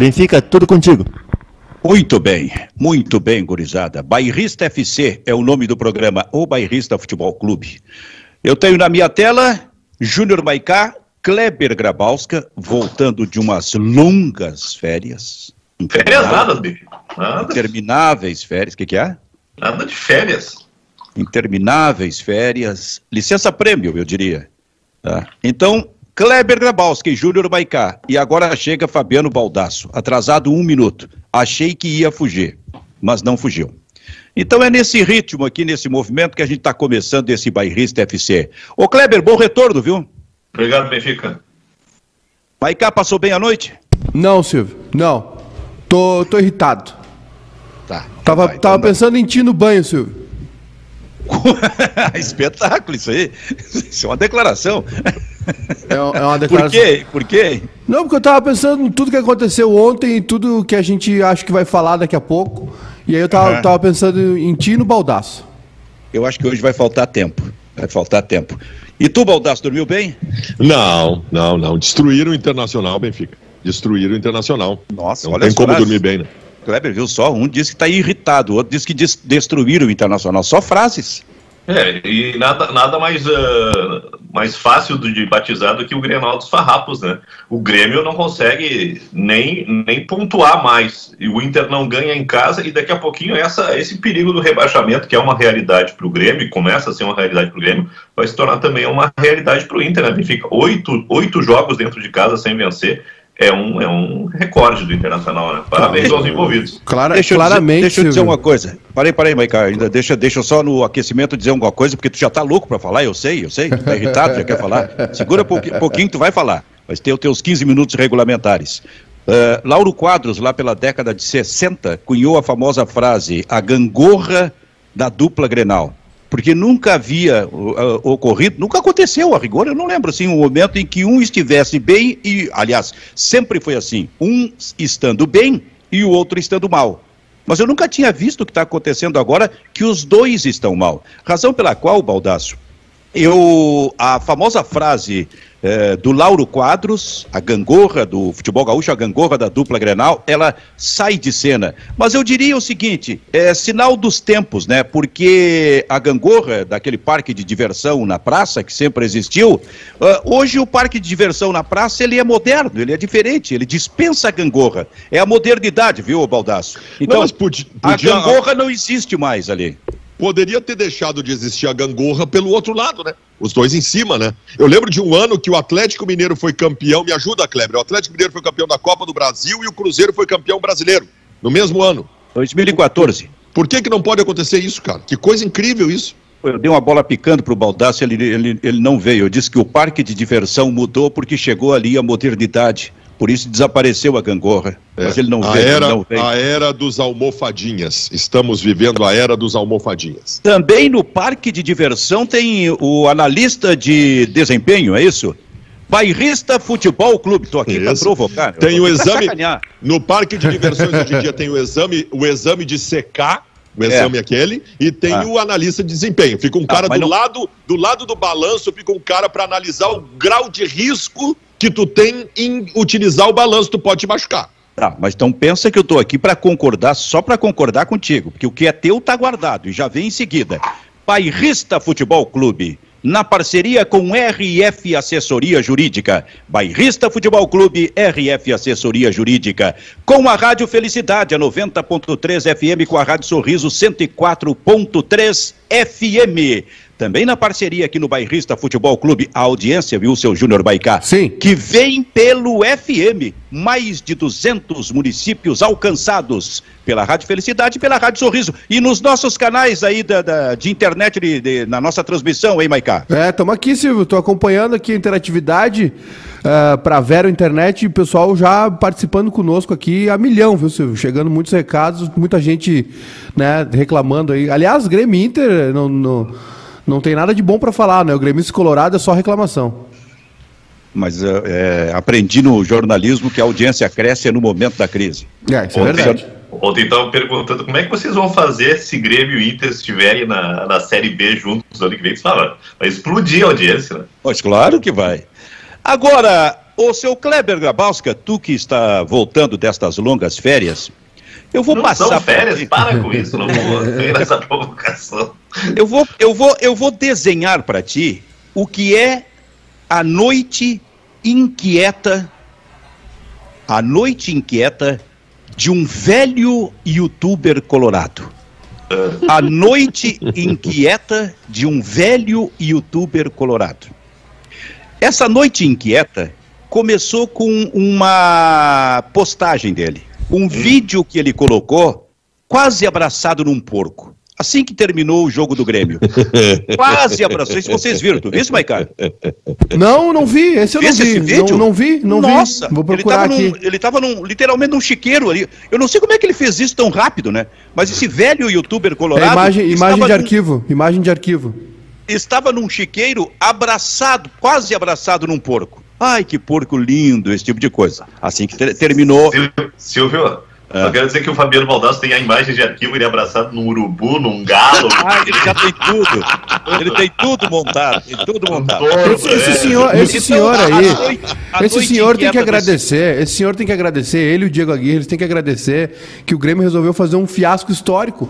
Benfica, tudo contigo. Muito bem, muito bem, gurizada. Bairrista FC é o nome do programa, o Bairrista Futebol Clube. Eu tenho na minha tela Júnior Maicá, Kleber Grabowska, voltando de umas longas férias. Férias nada, bicho. Nada. Intermináveis férias, o que, que é? Nada de férias. Intermináveis férias, licença prêmio, eu diria. Tá? Então, Kleber Grabowski, Júnior Maicá, e agora chega Fabiano Baldasso, atrasado um minuto. Achei que ia fugir, mas não fugiu. Então é nesse ritmo aqui, nesse movimento, que a gente está começando esse bairrista FC. Ô Kleber, bom retorno, viu? Obrigado, Benfica. Maicá passou bem a noite? Não, Silvio, não. Tô, tô irritado. Tá. Tava, vai, tava então pensando em ti no banho, Silvio. Espetáculo isso aí. Isso é uma declaração. É, é uma Por declaração. quê? Por quê? Não, porque eu tava pensando em tudo que aconteceu ontem e tudo que a gente acha que vai falar daqui a pouco. E aí eu tava, Aham. tava pensando em ti e no baldaço. Eu acho que hoje vai faltar tempo. Vai faltar tempo. E tu, Baldasso, dormiu bem? Não, não, não. Destruíram o Internacional, Benfica. Destruíram o Internacional. Nossa, Não olha tem só, como né? dormir bem, né? Kleber viu só, um disse que está irritado, o outro disse que des- destruíram o Internacional. Só frases. É, e nada, nada mais, ah, mais fácil de de batizar do que o Grenal dos Farrapos, né? O Grêmio não consegue nem, nem pontuar mais. E o Inter não ganha em casa, e daqui a pouquinho essa, esse perigo do rebaixamento, que é uma realidade para o Grêmio, e começa a ser uma realidade para o Grêmio, vai se tornar também uma realidade para o Inter, né? Fica oito, oito jogos dentro de casa sem vencer. É um, é um recorde do Internacional, né? Parabéns aos envolvidos. Clara, Deixa claramente, dizer, deixa eu dizer uma coisa. Parei, parei, Maica. Ainda deixa, deixa eu só no aquecimento dizer alguma coisa, porque tu já tá louco para falar, eu sei, eu sei. Tu tá irritado, já quer falar. Segura um pouqui- pouquinho, tu vai falar. Vai ter os teus 15 minutos regulamentares. Ah, Lauro Quadros, lá pela década de 60, cunhou a famosa frase: a gangorra da dupla Grenal. Porque nunca havia uh, ocorrido, nunca aconteceu a rigor, eu não lembro assim, um momento em que um estivesse bem e, aliás, sempre foi assim, um estando bem e o outro estando mal. Mas eu nunca tinha visto o que está acontecendo agora, que os dois estão mal. Razão pela qual, Baldasso, eu, a famosa frase eh, do Lauro Quadros, a gangorra do futebol gaúcho, a gangorra da dupla Grenal, ela sai de cena. Mas eu diria o seguinte, é sinal dos tempos, né? Porque a gangorra daquele parque de diversão na praça, que sempre existiu, ah, hoje o parque de diversão na praça, ele é moderno, ele é diferente, ele dispensa a gangorra. É a modernidade, viu, Baldasso? Então, Não, mas podia- a gangorra não existe mais ali. Poderia ter deixado de existir a gangorra pelo outro lado, né? Os dois em cima, né? Eu lembro de um ano que o Atlético Mineiro foi campeão, me ajuda, Kleber. O Atlético Mineiro foi campeão da Copa do Brasil e o Cruzeiro foi campeão brasileiro, no mesmo ano. 2014. Por que, que não pode acontecer isso, cara? Que coisa incrível isso. Eu dei uma bola picando para o Baldasso, ele, ele, ele não veio. Eu disse que o parque de diversão mudou porque chegou ali a modernidade. Por isso desapareceu a gangorra. Mas ele não É, a veio, era, não veio. A era dos almofadinhas. Estamos vivendo a era dos almofadinhas. Também no parque de diversão tem o analista de desempenho, é isso? Bairrista Futebol Clube. Estou aqui para provocar. Tem Eu o exame. No parque de diversões hoje em dia tem o exame, o exame de secar, o É. exame aquele, e tem Ah. o analista de desempenho. Fica um Tá, cara mas do não- lado do lado do balanço, fica um cara para analisar o grau de risco que tu tem em utilizar o balanço, tu pode te machucar. Tá, mas então pensa que eu estou aqui para concordar, só para concordar contigo, porque o que é teu tá guardado e já vem em seguida. Bairrista Futebol Clube, na parceria com RF Assessoria Jurídica. Bairrista Futebol Clube, RF Assessoria Jurídica. Com a Rádio Felicidade, a 90.3 FM, com a Rádio Sorriso 104.3 FM. Também na parceria aqui no Bairrista Futebol Clube, a audiência, viu, seu Júnior Baicá? Sim. que vem pelo FM. Mais de 200 municípios alcançados pela Rádio Felicidade e pela Rádio Sorriso. E nos nossos canais aí da, da- de internet, de- de- na nossa transmissão, hein, Maicá? É, estamos aqui, Silvio. Tô acompanhando aqui a interatividade uh, para Vero Internet e o pessoal já participando conosco aqui a milhão, viu, Silvio? Chegando muitos recados, muita gente né, reclamando aí. Aliás, Grêmio Inter não, não, não tem nada de bom para falar, né? O Grêmio Colorado é só reclamação. Mas é, é, aprendi no jornalismo que a audiência cresce no momento da crise. É, isso é Ontem, verdade. ontem estavam perguntando como é que vocês vão fazer se Grêmio e Inter estiverem na, na Série B juntos ano que vem. Eles falaram, vai explodir a audiência, né? Mas claro que vai. Agora, ô seu Kleber Grabowska, tu que está voltando destas longas férias, eu vou não passar. são férias, para com isso, não vou essa provocação. Eu vou, eu vou, eu vou desenhar para ti o que é a noite inquieta, a noite inquieta de um velho youtuber colorado. A noite inquieta de um velho youtuber colorado. Essa noite inquieta começou com uma postagem dele, um vídeo que ele colocou quase abraçado num porco. Assim que terminou o jogo do Grêmio. Quase abraçou. Isso vocês viram, tu viu isso, Maicon? Não, não vi. Esse eu não Visse vi. esse vídeo? Não, não vi, não Nossa, vi. Vou procurar ele aqui. tava, num, ele tava num- literalmente num chiqueiro ali. Eu não sei como é que ele fez isso tão rápido, né? Mas esse velho youtuber É colorado imagem, estava, imagem de num, arquivo. Imagem de arquivo. estava num chiqueiro abraçado, quase abraçado num porco. Ai, que porco lindo, esse tipo de coisa. Assim que ter- terminou. Silvio, Silvio É. eu quero dizer que o Fabiano Baldassi tem a imagem de arquivo, ele é abraçado num urubu, num galo. Ah, ele já tem tudo. Ele tem tudo montado. Tem tudo montado. touro, Esse, esse é. senhor, esse Então, senhor aí, noite- esse senhor tem que agradecer, esse senhor tem que agradecer, ele e o Diego Aguirre, eles têm que agradecer que o Grêmio resolveu fazer um fiasco histórico.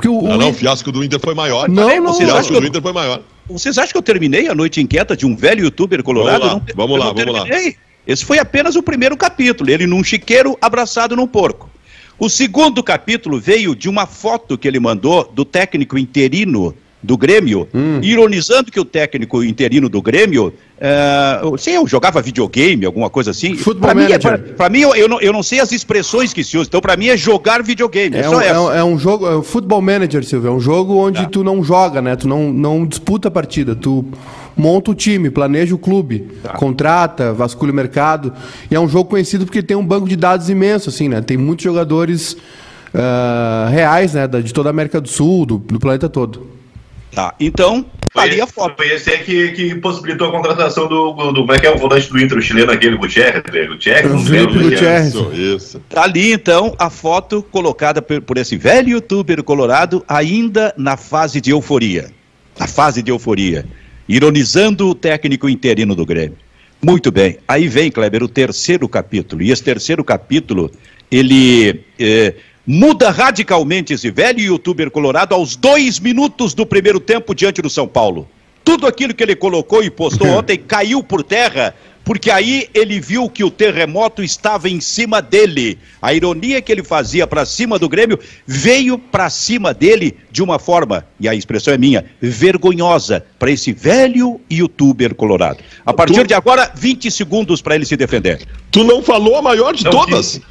Porque o, Não, o não, o fiasco do Inter foi maior. Não, o não, acham fiasco que do Inter foi maior. Vocês acham que eu terminei a noite inquieta de um velho youtuber colorado? Vamos lá, não- vamos lá, não vamos lá. terminei. Esse foi apenas o primeiro capítulo, ele num chiqueiro abraçado num porco. O segundo capítulo veio de uma foto que ele mandou do técnico interino do Grêmio, Hum. ironizando que o técnico interino do Grêmio, sei eu, jogava videogame, alguma coisa assim. Football Pra mim, é- manager. pra- pra mim, eu, eu não, eu não sei as expressões que se usam, então pra mim é jogar videogame, é, É só um, essa. é, um, é um jogo, é um Football Manager, Silvio. É um jogo onde Tá. tu não joga, né? Tu não, não disputa a partida. Tu monta o time, planeja o clube, Tá. contrata, vasculha o mercado. E é um jogo conhecido porque tem um banco de dados imenso, assim, né? Tem muitos jogadores ah, reais, né? De toda a América do Sul, do, do planeta todo. Tá, então, Foi ali a foto. foi esse aí que, que possibilitou a contratação do, do, do- Como é que é o volante do Inter, o chileno aquele, Gutierrez? né? Gutierrez? O não Felipe lembro, Gutierrez. Isso, isso. Tá ali então a foto colocada por, por esse velho youtuber colorado, ainda na fase de euforia. Na fase de euforia. Ironizando o técnico interino do Grêmio. Muito bem. Aí vem, Kleber, o terceiro capítulo. E esse terceiro capítulo, ele eh, muda radicalmente esse velho youtuber colorado aos dois minutos do primeiro tempo diante do São Paulo. Tudo aquilo que ele colocou e postou ontem caiu por terra, porque aí ele viu que o terremoto estava em cima dele. A ironia que ele fazia para cima do Grêmio veio para cima dele de uma forma, e a expressão é minha, vergonhosa para esse velho youtuber colorado. A partir Tu- de agora, 20 segundos para ele se defender. Tu não falou a maior de Não todas. disse.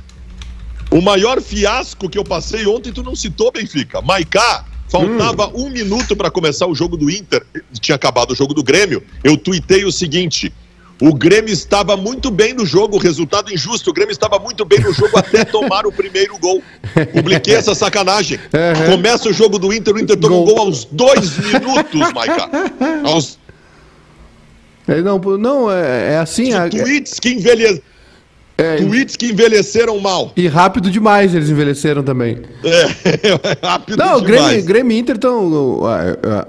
O maior fiasco que eu passei ontem, tu não citou, Benfica. Maicá, faltava Hum. um minuto para começar o jogo do Inter. Tinha acabado o jogo do Grêmio. Eu tuitei o seguinte. O Grêmio estava muito bem no jogo, resultado injusto. O Grêmio estava muito bem no jogo até tomar o primeiro gol. Publiquei essa sacanagem. Uhum. Começa o jogo do Inter, o Inter toma um Gol. gol aos dois minutos, Maicá. Aos É, não, não, é, é assim. a- tweets que envelheceram. É- Tweets que envelheceram mal. e rápido demais eles envelheceram também. É, rápido Não, o demais. Grêmio, Grêmio e Inter estão. A,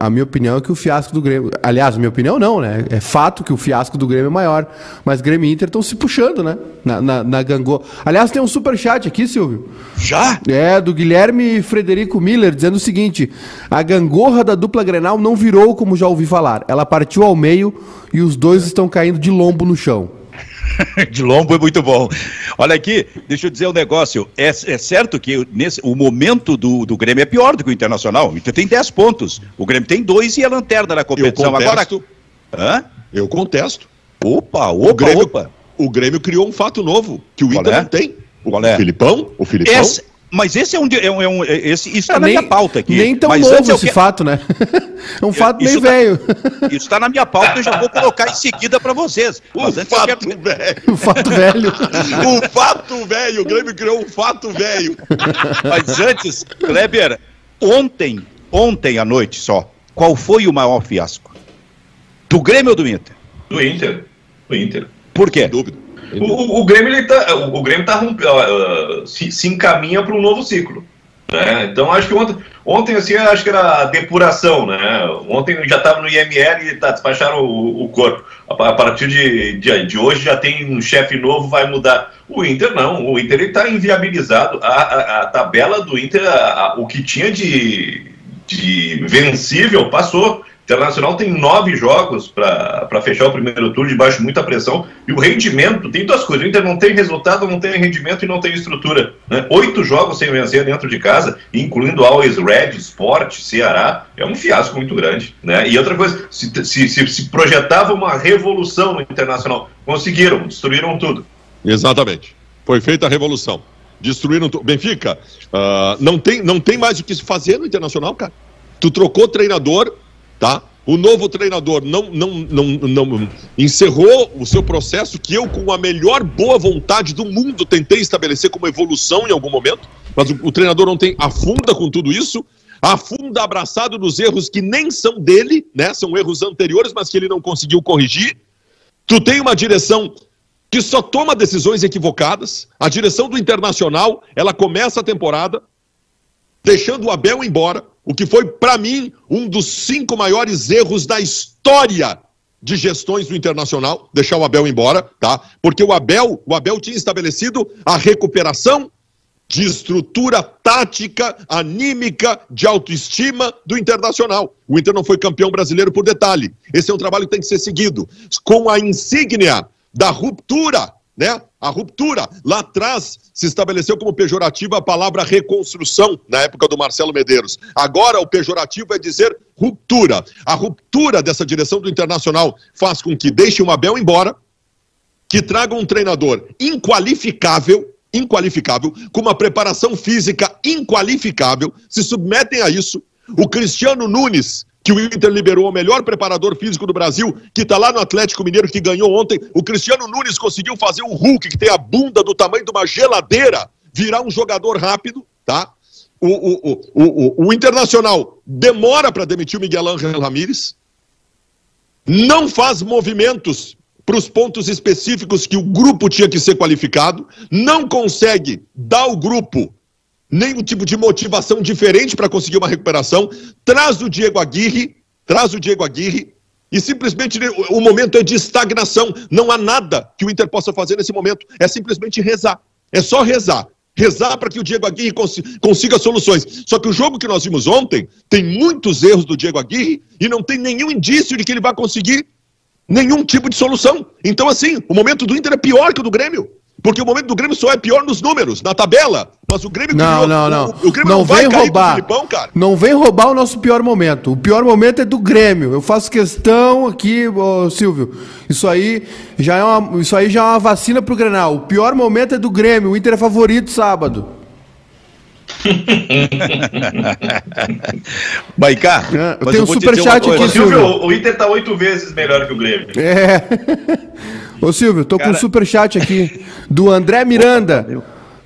a- a minha opinião é que o fiasco do Grêmio. Aliás, minha opinião não, né? É fato que o fiasco do Grêmio é maior. Mas Grêmio e Inter estão se puxando, né? Na, na, na gangô. Aliás, tem um superchat aqui, Silvio. Já? É, do Guilherme Frederico Miller, dizendo o seguinte: a gangorra da dupla Grenal não virou como já ouvi falar. Ela partiu ao meio e os dois estão caindo de lombo no chão. De lombo é muito bom. Olha aqui, deixa eu dizer um negócio. É, é certo que nesse, o momento do, do Grêmio é pior do que o Internacional. O Inter tem 10 pontos. O Grêmio tem dois e é lanterna na Eu competição. Agora. contesto. Hã? Eu contesto. Opa, O opa, Grêmio, opa. o Grêmio criou um fato novo que o Qual Inter é? não tem. O Qual é? Filipão? O Filipão? Esse- mas esse é um. de- É um, é um- esse, isso está É, na nem, minha pauta aqui. nem tão mas novo esse que- fato, né? é um fato meio tá- velho. Isso está na minha pauta, eu já vou colocar em seguida para vocês. O Mas antes fato quero- velho. o fato velho. O fato velho. O Grêmio criou um fato velho. Mas antes, Kleber, ontem, ontem à noite só, qual foi o maior fiasco? Do Grêmio ou do Inter? Do Inter. Do Inter. Por quê? Sem dúvida. O, o- o Grêmio, ele tá, o, Grêmio tá ó, se, se encaminha para um novo ciclo. É, então acho que ontem, ontem assim, acho que era a depuração, né? Ontem já estava no IML e tá, despacharam o, o corpo. A, partir de, de, de, hoje já tem um chefe novo, vai mudar. O Inter não, o Inter está inviabilizado. A, a, a, tabela do Inter, o que tinha de, de vencível, passou. Internacional tem nove jogos para fechar o primeiro turno, debaixo de muita pressão. E o rendimento, tem duas coisas: o Inter não tem resultado, não tem rendimento e não tem estrutura. Né? Oito jogos sem vencer dentro de casa, incluindo Always Red, Sport, Ceará, é um fiasco muito grande. Né? E outra coisa: se, se, se, se projetava uma revolução no Internacional, conseguiram, destruíram tudo. Exatamente. Foi feita a revolução. Destruíram tudo. Benfica, uh, não, tem, não tem mais o que se fazer no Internacional, cara. Tu trocou treinador tá? O novo treinador não, não, não, não encerrou o seu processo que eu, com a melhor boa vontade do mundo, tentei estabelecer como evolução em algum momento, mas o, o treinador não tem afunda com tudo isso, afunda abraçado nos erros que nem são dele, né? São erros anteriores, mas que ele não conseguiu corrigir. Tu tem uma direção que só toma decisões equivocadas. A direção do Internacional, ela começa a temporada deixando o Abel embora, o que foi, para mim, um dos cinco maiores erros da história de gestões do Internacional, deixar o Abel embora, tá? Porque o Abel, o Abel tinha estabelecido a recuperação de estrutura tática, anímica, de autoestima do Internacional. O Inter não foi campeão brasileiro por detalhe. Esse é um trabalho que tem que ser seguido com a insígnia da ruptura né? A ruptura. Lá atrás se estabeleceu como pejorativa a palavra reconstrução, na época do Marcelo Medeiros. Agora o pejorativo é dizer ruptura. A ruptura dessa direção do Internacional faz com que deixe o Abel embora, que traga um treinador inqualificável, inqualificável, com uma preparação física inqualificável, se submetem a isso. O Cristiano Nunes, que o Inter liberou o melhor preparador físico do Brasil, que está lá no Atlético Mineiro, que ganhou ontem. O Cristiano Nunes conseguiu fazer o Hulk, que tem a bunda do tamanho de uma geladeira, virar um jogador rápido, tá? O, o, o, o, o Internacional demora para demitir o Miguel Ángel Ramírez, não faz movimentos para os pontos específicos que o grupo tinha que ser qualificado, não consegue dar ao grupo nenhum tipo de motivação diferente para conseguir uma recuperação, traz o Diego Aguirre, traz o Diego Aguirre, e simplesmente o momento é de estagnação. Não há nada que o Inter possa fazer nesse momento. É simplesmente rezar. É só rezar. Rezar para que o Diego Aguirre consiga soluções. Só que o jogo que nós vimos ontem tem muitos erros do Diego Aguirre e não tem nenhum indício de que ele vai conseguir nenhum tipo de solução. Então, assim, o momento do Inter é pior que o do Grêmio. Porque o momento do Grêmio só é pior nos números, na tabela. Mas o Grêmio não, criou, não, não. O, o Grêmio não, não vem roubar. Filipão, não vem roubar o nosso pior momento. O pior momento é do Grêmio. Eu faço questão aqui, ô, Silvio. Isso aí já é uma, isso aí já é uma vacina pro Grenal. O pior momento é do Grêmio. O Inter é favorito sábado. Baicá, é, eu tenho um superchat aqui, Silvio. O Inter tá oito vezes melhor que o Grêmio. É. Ô Silvio, tô Cara... com um superchat aqui do André Miranda.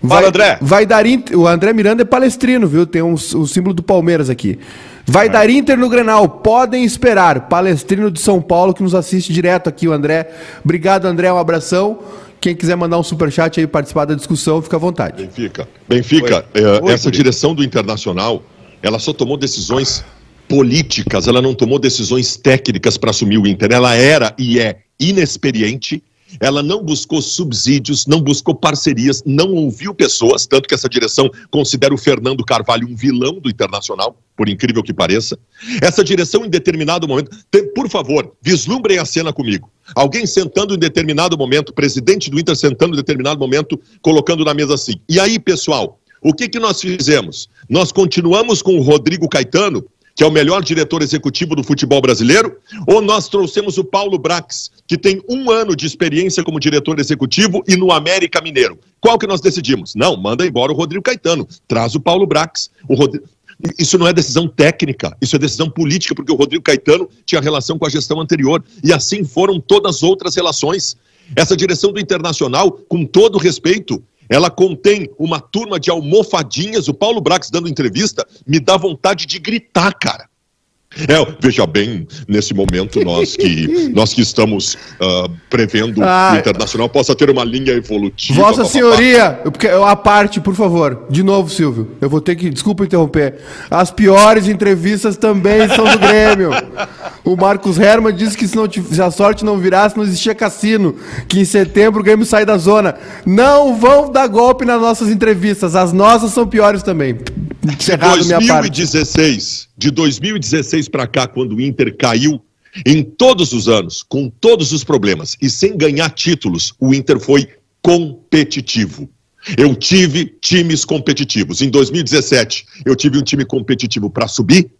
Vai, Fala, André. Vai dar Inter... O André Miranda é palestrino, viu? Tem um, o símbolo do Palmeiras aqui. Vai é. dar Inter no Grenal, podem esperar. Palestrino de São Paulo que nos assiste direto aqui, o André. Obrigado, André, um abração. Quem quiser mandar um superchat aí participar da discussão, fica à vontade. Benfica, Benfica, é, essa direção do Internacional, ela só tomou decisões políticas, ela não tomou decisões técnicas para assumir o Inter. Ela era e é inexperiente, ela não buscou subsídios, não buscou parcerias, não ouviu pessoas, tanto que essa direção considera o Fernando Carvalho um vilão do Internacional, por incrível que pareça. Essa direção, em determinado momento, tem, por favor, vislumbrem a cena comigo. Alguém sentando em determinado momento, presidente do Inter sentando em determinado momento, colocando na mesa assim. E aí, pessoal, o que, que nós fizemos? Nós continuamos com o Rodrigo Caetano, que é o melhor diretor executivo do futebol brasileiro, ou nós trouxemos o Paulo Brax, que tem um ano de experiência como diretor executivo e no América Mineiro. Qual que nós decidimos? Não, manda embora o Rodrigo Caetano, traz o Paulo Brax. O Isso não é decisão técnica, isso é decisão política, porque o Rodrigo Caetano tinha relação com a gestão anterior. E assim foram todas as outras relações. Essa direção do Internacional, com todo respeito, ela contém uma turma de almofadinhas. O Paulo Brax dando entrevista me dá vontade de gritar, cara. É, veja bem, nesse momento nós que, nós que estamos uh, prevendo Ah. que o Internacional possa ter uma linha evolutiva. Vossa papapá. Senhoria, eu- a parte, por favor. De novo, Silvio. Eu vou ter que, desculpa interromper. As piores entrevistas também são do Grêmio. O Marcos Herman disse que se, não, se a sorte não virasse, não existia cassino. Que em setembro o Grêmio sai da zona. Não vão dar golpe nas nossas entrevistas. As nossas são piores também. Parte. 2016, de 2016 para cá, quando o Inter caiu, em todos os anos, com todos os problemas e sem ganhar títulos, o Inter foi competitivo. Eu tive times competitivos. Em 2017, eu tive um time competitivo para subir.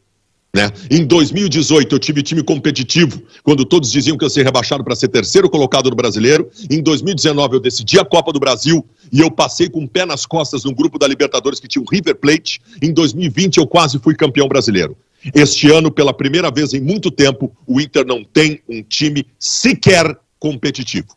Né? Em 2018, eu tive time competitivo, quando todos diziam que eu ser rebaixado para ser terceiro colocado no brasileiro. Em 2019, eu decidi a Copa do Brasil e eu passei com o pé nas costas no grupo da Libertadores que tinha o River Plate. Em 2020, eu quase fui campeão brasileiro. Este ano, pela primeira vez em muito tempo, o Inter não tem um time sequer competitivo.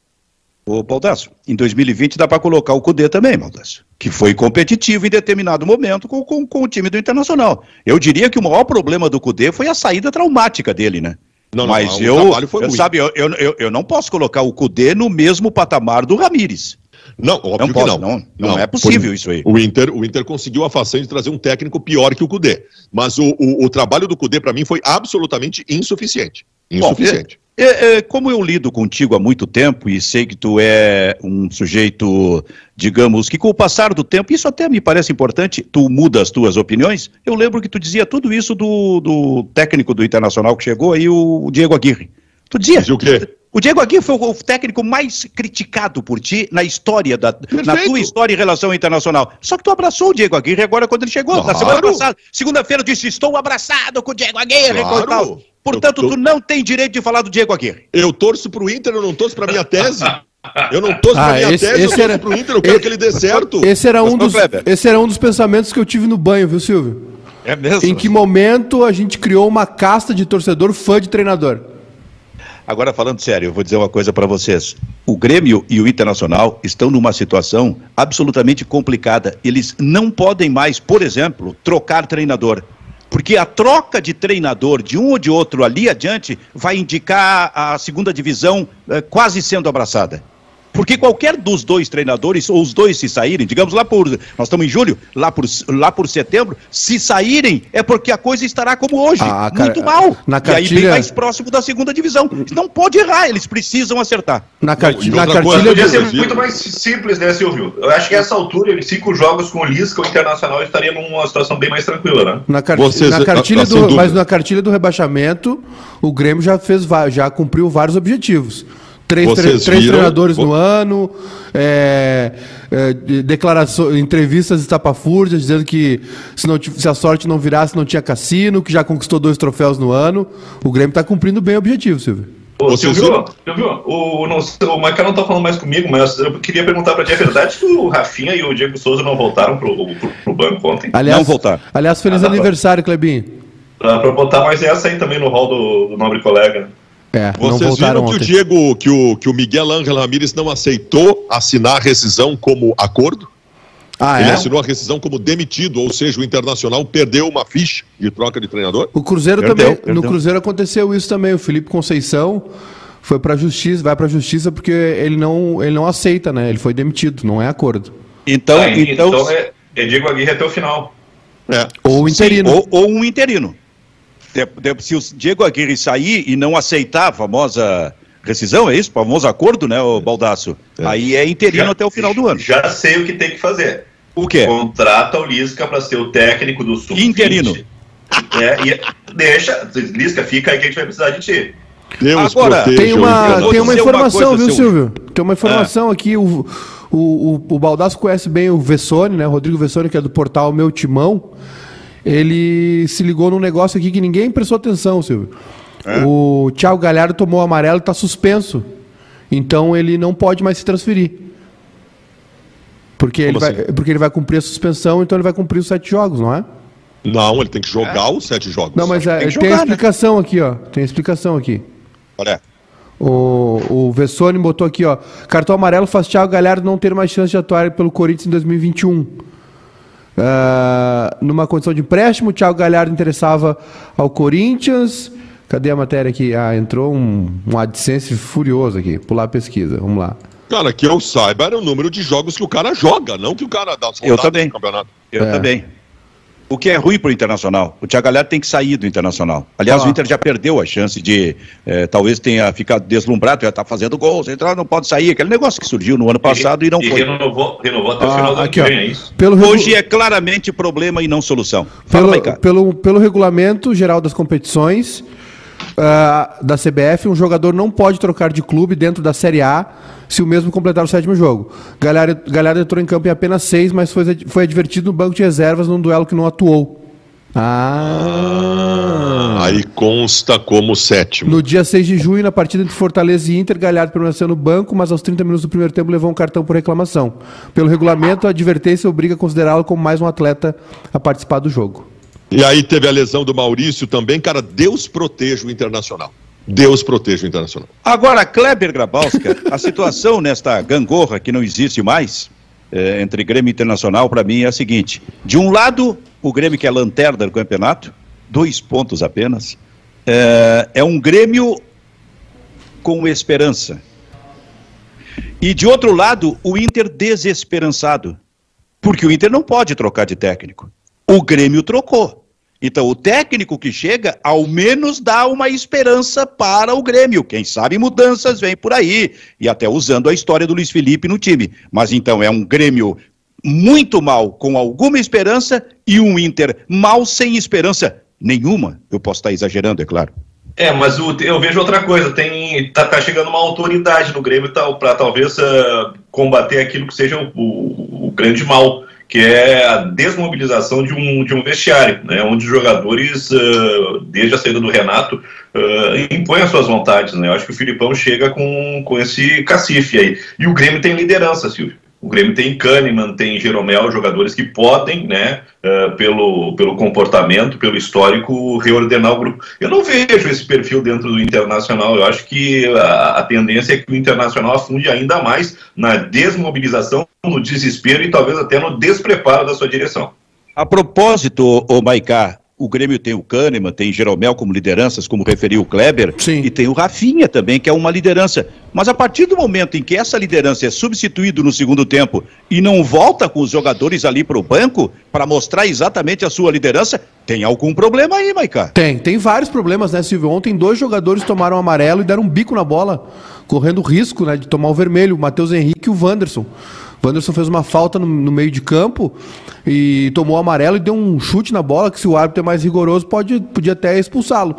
Ô, Baldasso, em 2020 dá para colocar o Cudê também, Baldasso, que foi competitivo em determinado momento com, com, com o time do Internacional. Eu diria que o maior problema do Cudê foi a saída traumática dele, né? Não, não, Mas o eu, trabalho foi eu sabe, eu, eu, eu, não posso colocar o Cudê no mesmo patamar do Ramires. Não, óbvio Não que pode, não. não. Não é possível isso aí. O Inter, o Inter conseguiu a façanha de trazer um técnico pior que o Cudê. Mas o, o, o trabalho do Cudê, para mim, foi absolutamente insuficiente. Bom, Insuficiente. É, é, como eu lido contigo há muito tempo e sei que tu é um sujeito, digamos, que com o passar do tempo, isso até me parece importante, tu muda as tuas opiniões. Eu lembro que tu dizia tudo isso do, do técnico do Internacional que chegou aí, o Diego Aguirre. Tu dizia. Dizia o quê? O Diego Aguirre foi o técnico mais criticado por ti na história da, na tua história em relação internacional. Só que tu abraçou o Diego Aguirre agora quando ele chegou, na Claro. semana passada. Segunda-feira eu disse: estou abraçado com o Diego Aguirre. Claro. e tal. Portanto, Eu tô- tu não tem direito de falar do Diego Aguirre. Eu torço pro Inter, eu não torço pra minha tese. Eu não torço pra Ah, minha esse- tese, eu esse torço era- pro Inter, eu quero esse- que ele dê certo. Esse era, um Mas, dos, Kleber. esse era um dos pensamentos que eu tive no banho, viu, Silvio? É mesmo? Em que momento a gente criou uma casta de torcedor fã de treinador? Agora, falando sério, eu vou dizer uma coisa para vocês. O Grêmio e o Internacional estão numa situação absolutamente complicada. Eles não podem mais, por exemplo, trocar treinador. Porque a troca de treinador de um ou de outro ali adiante vai indicar a segunda divisão eh, quase sendo abraçada. Porque qualquer dos dois treinadores, ou os dois se saírem, digamos lá por. Nós estamos em julho, lá por, lá por setembro, se saírem, é porque a coisa estará como hoje. Ah, cara, muito mal. na E aí bem cartilha- mais próximo da segunda divisão. Não pode errar, eles precisam acertar. Na, carti e na coisa, cartilha Podia ser muito mais simples, né, Silvio? Eu acho que essa altura, em cinco jogos com o Lisca, o Internacional estaria numa situação bem mais tranquila, né? Na, car- Vocês- na cartilha do, mas na cartilha do rebaixamento, o Grêmio já fez já cumpriu vários objetivos. Três, Vocês três viram- treinadores no ano, é, é, de- declarações, entrevistas estapafúrdias dizendo que se, não, se a sorte não virasse, não tinha cassino, que já conquistou dois troféus no ano. O Grêmio está cumprindo bem o objetivo, Silvio. Ô, Vocês Silvio? Silvio, o, não, o Michael não tá falando mais comigo, mas eu queria perguntar pra ti, é verdade que o Rafinha e o Diego Souza não voltaram pro, pro, pro banco ontem? Aliás, Não voltar. Aliás, feliz Ah, tá aniversário, Clebinho. Pra, pra botar mais essa aí também no hall do, do nobre colega. É, Vocês viram que o ontem. Diego, que o, que o Miguel Ángel Ramírez não aceitou assinar a rescisão como acordo? Ah, Ele é? assinou a rescisão como demitido, ou seja, o Internacional perdeu uma ficha de troca de treinador. O Cruzeiro Perdeu, também, no perdeu. Cruzeiro aconteceu isso também. O Felipe Conceição foi para justiça, vai para justiça porque ele não, ele não aceita, né? Ele foi demitido, não é acordo. Então, Ah, então, então é, Diego Aguirre até o final. É. Ou interino. Ou, ou um interino. Se o Diego Aguirre sair e não aceitar a famosa rescisão, é isso? Famoso acordo, né, o Baldaço? Aí é interino até o final do ano. Já sei o que tem que fazer. O quê? Contrata o Lisca para ser o técnico do sub Interino. É, e deixa, Lisca, fica aí que a gente vai precisar de ti. Deus Agora, proteja Tem uma, tem uma dizer uma informação, coisa, viu, Silvio? Silvio? Tem uma informação aqui. O, o, o, o Baldasso conhece bem o Vessone, né? Rodrigo Vessone, que é do portal Meu Timão. Ele se ligou num negócio aqui que ninguém prestou atenção, Silvio. O Thiago Galhardo tomou amarelo e está suspenso. Então ele não pode mais se transferir. Porque ele, vai, assim? porque ele vai cumprir a suspensão, então ele vai cumprir os sete jogos, não é? Não, ele tem que jogar os sete jogos. Não, mas é, Tem tem a jogar, né? explicação aqui, ó. Tem a explicação aqui. Olha, O, o Vessone botou aqui, ó. Cartão amarelo faz Thiago Galhardo não ter mais chance de atuar pelo Corinthians em 2021. Uh, numa condição de empréstimo, o Thiago Galhardo interessava ao Corinthians. Cadê a matéria aqui? Ah, entrou um, um AdSense furioso aqui. Pular a pesquisa. Vamos lá. Cara, que eu saiba era o número de jogos que o cara joga, não que o cara dá Eu também. Eu é. também. O que é ruim para o Internacional. O Thiago Galhardo tem que sair do Internacional. Aliás, ah. o Inter já perdeu a chance de, eh, talvez tenha ficado deslumbrado, já está fazendo gols, então não pode sair. Aquele negócio que surgiu no ano passado e, e não e foi. Renovou, renovou até ah, o final do aqui, ano, é isso? Pelo Hoje é claramente problema e não solução. Fala, pelo, pelo, pelo regulamento geral das competições, uh, da CBF, um jogador não pode trocar de clube dentro da Série A se o mesmo completar o sétimo jogo. Galera entrou em campo em apenas seis, mas foi, foi advertido no banco de reservas num duelo que não atuou. Ah. Aí consta como sétimo. No dia 6 de junho, na partida entre Fortaleza e Inter, Galhardo permaneceu no banco, mas aos 30 minutos do primeiro tempo levou um cartão por reclamação. Pelo regulamento, a advertência obriga a considerá-lo como mais um atleta a participar do jogo. E aí teve a lesão do Maurício também. Cara, Deus proteja o Internacional. Deus proteja o Internacional. Agora, Kleber Grabowska, a situação nesta gangorra que não existe mais, é, entre Grêmio e Internacional, para mim é a seguinte: de um lado, o Grêmio que é lanterna do campeonato, dois pontos apenas, é, é um Grêmio com esperança. E de outro lado, o Inter desesperançado. Porque o Inter não pode trocar de técnico. O Grêmio trocou. Então, o técnico que chega, ao menos dá uma esperança para o Grêmio. Quem sabe mudanças vêm por aí. E até usando a história do Luiz Felipe no time. Mas então é um Grêmio muito mal, com alguma esperança, e um Inter mal sem esperança nenhuma. Eu posso estar exagerando, é claro. É, mas o, eu vejo outra coisa. Tem tá, tá chegando uma autoridade no Grêmio tá, para talvez uh, combater aquilo que seja o, o, o grande mal que é a desmobilização de um, de um vestiário, né, onde os jogadores, uh, desde a saída do Renato, uh, impõem as suas vontades. Né? Eu acho que o Filipão chega com, com esse cacife aí. E o Grêmio tem liderança, Silvio. O Grêmio tem Kahneman, tem Jeromel, jogadores que podem, né, uh, pelo, pelo comportamento, pelo histórico, reordenar o grupo. Eu não vejo esse perfil dentro do Internacional. Eu acho que a, a tendência é que o Internacional afunde ainda mais na desmobilização, no desespero e talvez até no despreparo da sua direção. A propósito, o Maicá, o Grêmio tem o Kahneman, tem Jeromel como lideranças, como referiu o Kleber, Sim. e tem o Rafinha também, que é uma liderança. Mas a partir do momento em que essa liderança é substituída no segundo tempo e não volta com os jogadores ali para o banco para mostrar exatamente a sua liderança, tem algum problema aí, Maiká? Tem, tem vários problemas, né, Silvio? Ontem dois jogadores tomaram amarelo e deram um bico na bola, correndo risco né, de tomar o vermelho, o Matheus Henrique e o Wanderson. O Wanderson fez uma falta no, no, meio de campo e tomou amarelo e deu um chute na bola que se o árbitro é mais rigoroso pode, podia até expulsá-lo.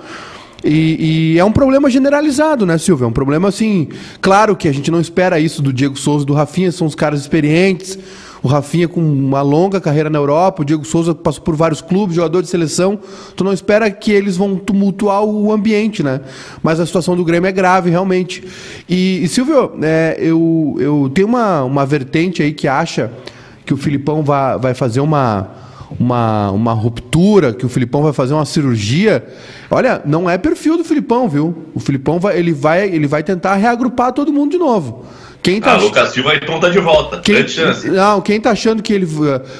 E, e, é um problema generalizado, né, Silvio? É um problema assim. Claro que a gente não espera isso do Diego Souza do Rafinha, são os caras experientes o Rafinha com uma longa carreira na Europa, o Diego Souza passou por vários clubes, jogador de seleção. Tu não espera que eles vão tumultuar o ambiente, né? Mas a situação do Grêmio é grave, realmente. E, e Silvio, é, eu, eu tenho uma, uma vertente aí que acha que o Filipão vai, vai fazer uma, uma, uma ruptura, que o Filipão vai fazer uma cirurgia. Olha, não é perfil do Filipão, viu? O Filipão vai, ele vai, ele vai tentar reagrupar todo mundo de novo. Quem tá ah, ach... Lucas Silva então tá de volta. Quem... Grande chance. Não, quem tá achando que ele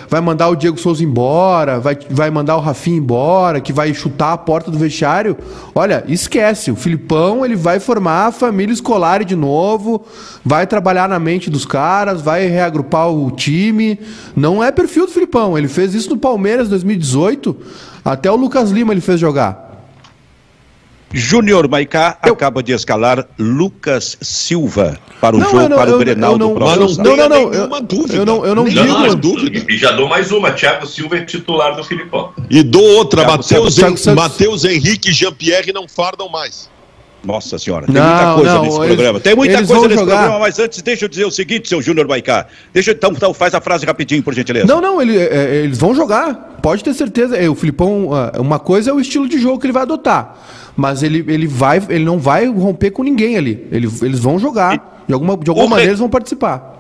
vai mandar o Diego Souza embora, vai, vai mandar o Rafinha embora, que vai chutar a porta do vestiário, olha, esquece. O Filipão ele vai formar a família escolar de novo, vai trabalhar na mente dos caras, vai reagrupar o time. Não é perfil do Filipão. Ele fez isso no Palmeiras 2018. Até o Lucas Lima ele fez jogar. Júnior Maicá eu... acaba de escalar Lucas Silva para o não, jogo, não, para o Grenal do próximo não, não, não, eu, dúvida. eu não, eu não digo não, dúvida. E já dou mais uma, Thiago Silva é titular do Filipão. E dou outra. Matheus Henrique e Jean-Pierre não fardam mais. Nossa senhora, tem não, muita coisa não, nesse eles, programa. Tem muita coisa nesse jogar. programa, mas antes deixa eu dizer o seguinte, seu Júnior Baicá. Deixa então, então faz a frase rapidinho, por gentileza. Não, não, ele, é, é eles vão jogar. Pode ter certeza. É, o Filipão, ah, uma coisa é o estilo de jogo que ele vai adotar mas ele, ele, vai, ele não vai romper com ninguém ali. Ele, eles vão jogar. De alguma, de alguma maneira eles vão participar.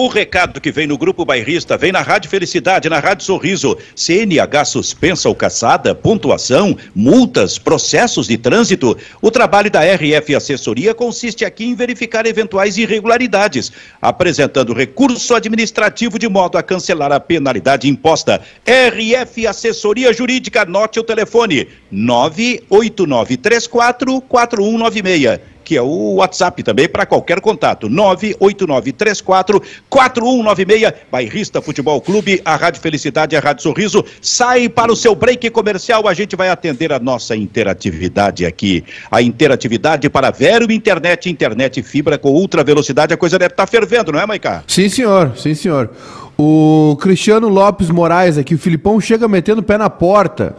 O recado que vem no Grupo Bairrista vem na Rádio Felicidade, na Rádio Sorriso. CNH suspensa ou caçada, pontuação, multas, processos de trânsito. O trabalho da RF Assessoria consiste aqui em verificar eventuais irregularidades, apresentando recurso administrativo de modo a cancelar a penalidade imposta. RF Assessoria Jurídica, note o telefone 98934 4196 que é o WhatsApp também para qualquer contato. 989344196, Bairrista Futebol Clube, a Rádio Felicidade, a Rádio Sorriso. Sai para o seu break comercial, a gente vai atender a nossa interatividade aqui. A interatividade para Vero Internet, internet fibra com ultra velocidade, a coisa deve estar tá fervendo, não é, Maiká? Sim, senhor, sim, senhor. O Cristiano Lopes Moraes aqui, o Filipão chega metendo o pé na porta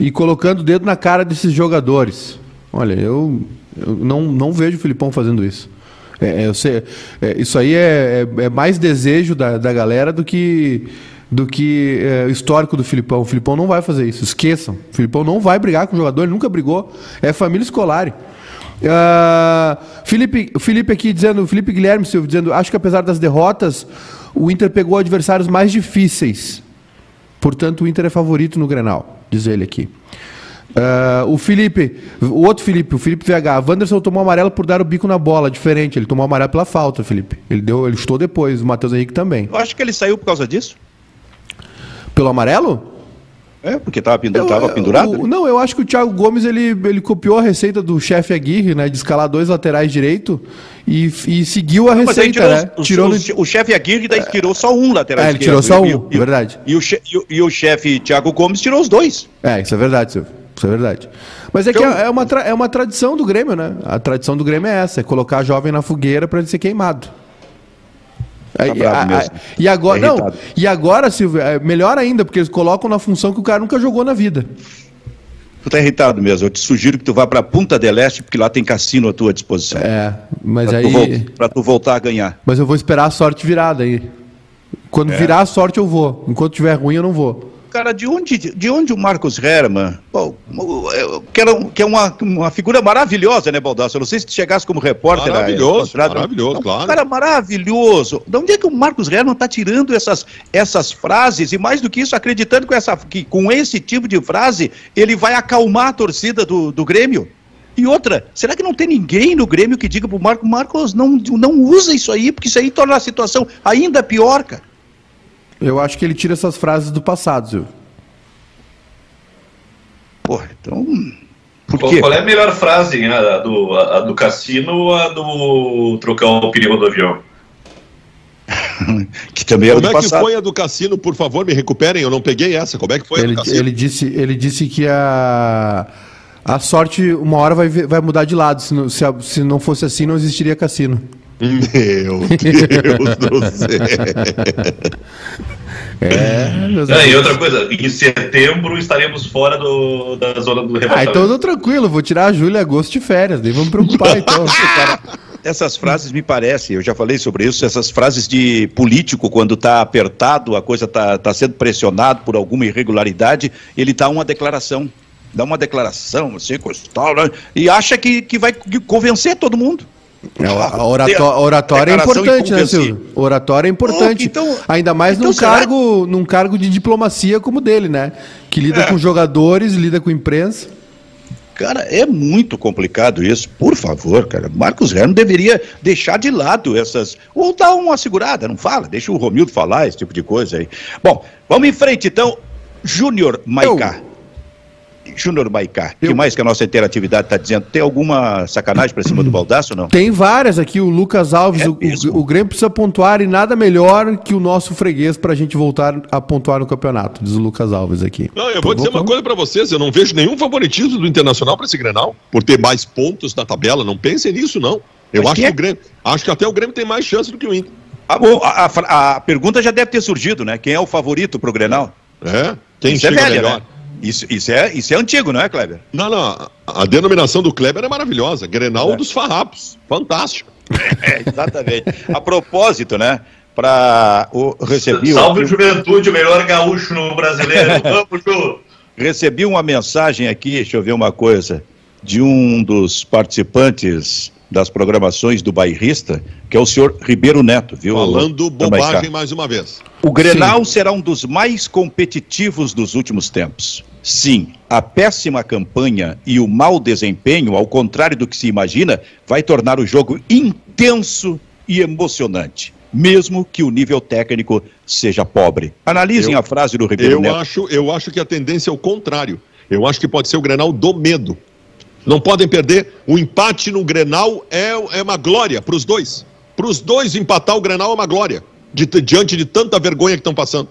e colocando o dedo na cara desses jogadores. Olha, eu eu não, não vejo o Filipão fazendo isso. É, é eu sei, é, isso aí é, é, é, mais desejo da, da galera do que do que é, histórico do Filipão. O Filipão não vai fazer isso, esqueçam. O Filipão não vai brigar com o jogador, ele nunca brigou. É família escolar. Uh, Felipe, o Felipe aqui dizendo, Felipe Guilherme Silva dizendo, acho que apesar das derrotas, o Inter pegou adversários mais difíceis. Portanto, o Inter é favorito no Grenal, diz ele aqui. Uh, o Felipe, o outro Felipe, o Felipe VH, Wanderson tomou amarelo por dar o bico na bola, diferente. Ele tomou amarelo pela falta, Felipe. Ele deu, ele estou depois, o Matheus Henrique também. Eu acho que ele saiu por causa disso. Pelo amarelo? É, porque estava pendur, pendurado? Eu, não, eu acho que o Thiago Gomes ele, ele copiou a receita do chefe Aguirre, né? De escalar dois laterais direito e, e seguiu a não, receita, tirou, né? O, tirou o, no... o chefe Aguirre daí tirou só um lateral é, ele tirou só um, e, verdade. E o, e o chefe Thiago Gomes tirou os dois. É, isso é verdade, Silvio. Isso é verdade. Mas é que então- é, é uma, é uma tradição do Grêmio, né? A tradição do Grêmio é essa, é colocar jovem na fogueira para ele ser queimado. Tá e, a, a, e agora, é não, e agora, Silvio, é melhor ainda, porque eles colocam na função que o cara nunca jogou na vida. Tu tá irritado mesmo. Eu te sugiro que tu vá para Punta del Este, porque lá tem cassino à tua disposição. É, mas pra aí. Tu para tu voltar a ganhar. Mas eu vou esperar a sorte virada aí. Quando é. virar a sorte, eu vou. Enquanto tiver ruim, eu não vou cara, de onde, de onde o Marcos Herman, bom, que, era, que é uma, uma figura maravilhosa, né, Baldasso? Eu não sei se tu chegasse como repórter. Maravilhoso, maravilhoso, um claro. cara maravilhoso. De onde é que o Marcos Herman está tirando essas, essas frases? E mais do que isso, acreditando que, essa, que com esse tipo de frase ele vai acalmar a torcida do, do Grêmio? E outra, será que não tem ninguém no Grêmio que diga pro Marcos, Marcos, não, não usa isso aí, porque isso aí torna a situação ainda pior, cara? Eu acho que ele tira essas frases do passado, Zil. Porra, então. Por quê? Qual é a melhor frase, hein? A do, a, do cassino ou a do trocar o perigo do avião? que também era Como é passado. que foi a do cassino, por favor, me recuperem, eu não peguei essa. Como é que foi ele, a do cassino? Ele disse, ele disse que a, a sorte uma hora vai, vai mudar de lado. Se não, se, a, se não fosse assim, não existiria cassino. Meu Deus do céu. É, meus é, e outra coisa, em setembro estaremos fora do, da zona do rebaixamento. Ah, então eu tô tranquilo, vou tirar a julho e agosto de férias, nem vamos preocupar então. essas frases me parecem, eu já falei sobre isso, essas frases de político, quando está apertado, a coisa está tá sendo pressionado por alguma irregularidade, ele dá uma declaração, dá uma declaração, assim, tal, né? e acha que, que vai convencer todo mundo. É, a oratória, oratória é importante, né, Silvio? Oratória é importante. Então, Ainda mais então num, cargo, num cargo de diplomacia como o dele, né? Que lida é. com jogadores, lida com imprensa. Cara, é muito complicado isso. Por favor, cara. Marcos Herman deveria deixar de lado essas. Ou dar uma segurada, não fala. Deixa o Romildo falar, esse tipo de coisa aí. Bom, vamos em frente então. Júnior Maicá. Eu... Júnior Maicá, o que mais que a nossa interatividade está dizendo? Tem alguma sacanagem para cima do Baldaço ou não? Tem várias aqui, o Lucas Alves, é o, o, o, Grêmio precisa pontuar e nada melhor que o nosso freguês para a gente voltar a pontuar no campeonato, diz o Lucas Alves aqui. Não, eu vou dizer uma coisa para vocês, eu não vejo nenhum favoritismo do Internacional para esse Grenal, por ter mais pontos na tabela, não pensem nisso não. Eu acho que, é? que o Grêmio, acho que até o Grêmio tem mais chance do que o Inter. Ah, bom, a, a, a, pergunta já deve ter surgido, né? Quem é o favorito para o Grenal? É, quem Isso é chega é velha, melhor. Né? Isso, isso, é, isso é antigo, não é, Kleber? Não, não. A denominação do Kleber é maravilhosa. Grenal é. dos farrapos. Fantástico. É, exatamente. A propósito, né? Para o recebi Salve o... Juventude, o melhor gaúcho no brasileiro. Vamos, Ju. Recebi uma mensagem aqui, deixa eu ver uma coisa, de um dos participantes das programações do bairrista, que é o senhor Ribeiro Neto, viu? Falando bobagem mais uma vez. O Grenal Sim. será um dos mais competitivos dos últimos tempos. Sim, a péssima campanha e o mau desempenho, ao contrário do que se imagina, vai tornar o jogo intenso e emocionante, mesmo que o nível técnico seja pobre. Analisem eu, a frase do Ribeiro eu Neto. Acho, eu acho que a tendência é o contrário. Eu acho que pode ser o Grenal do medo. Não podem perder. O empate no Grenal é, é uma glória para os dois. Para os dois empatar o Grenal é uma glória. De, diante de tanta vergonha que estão passando.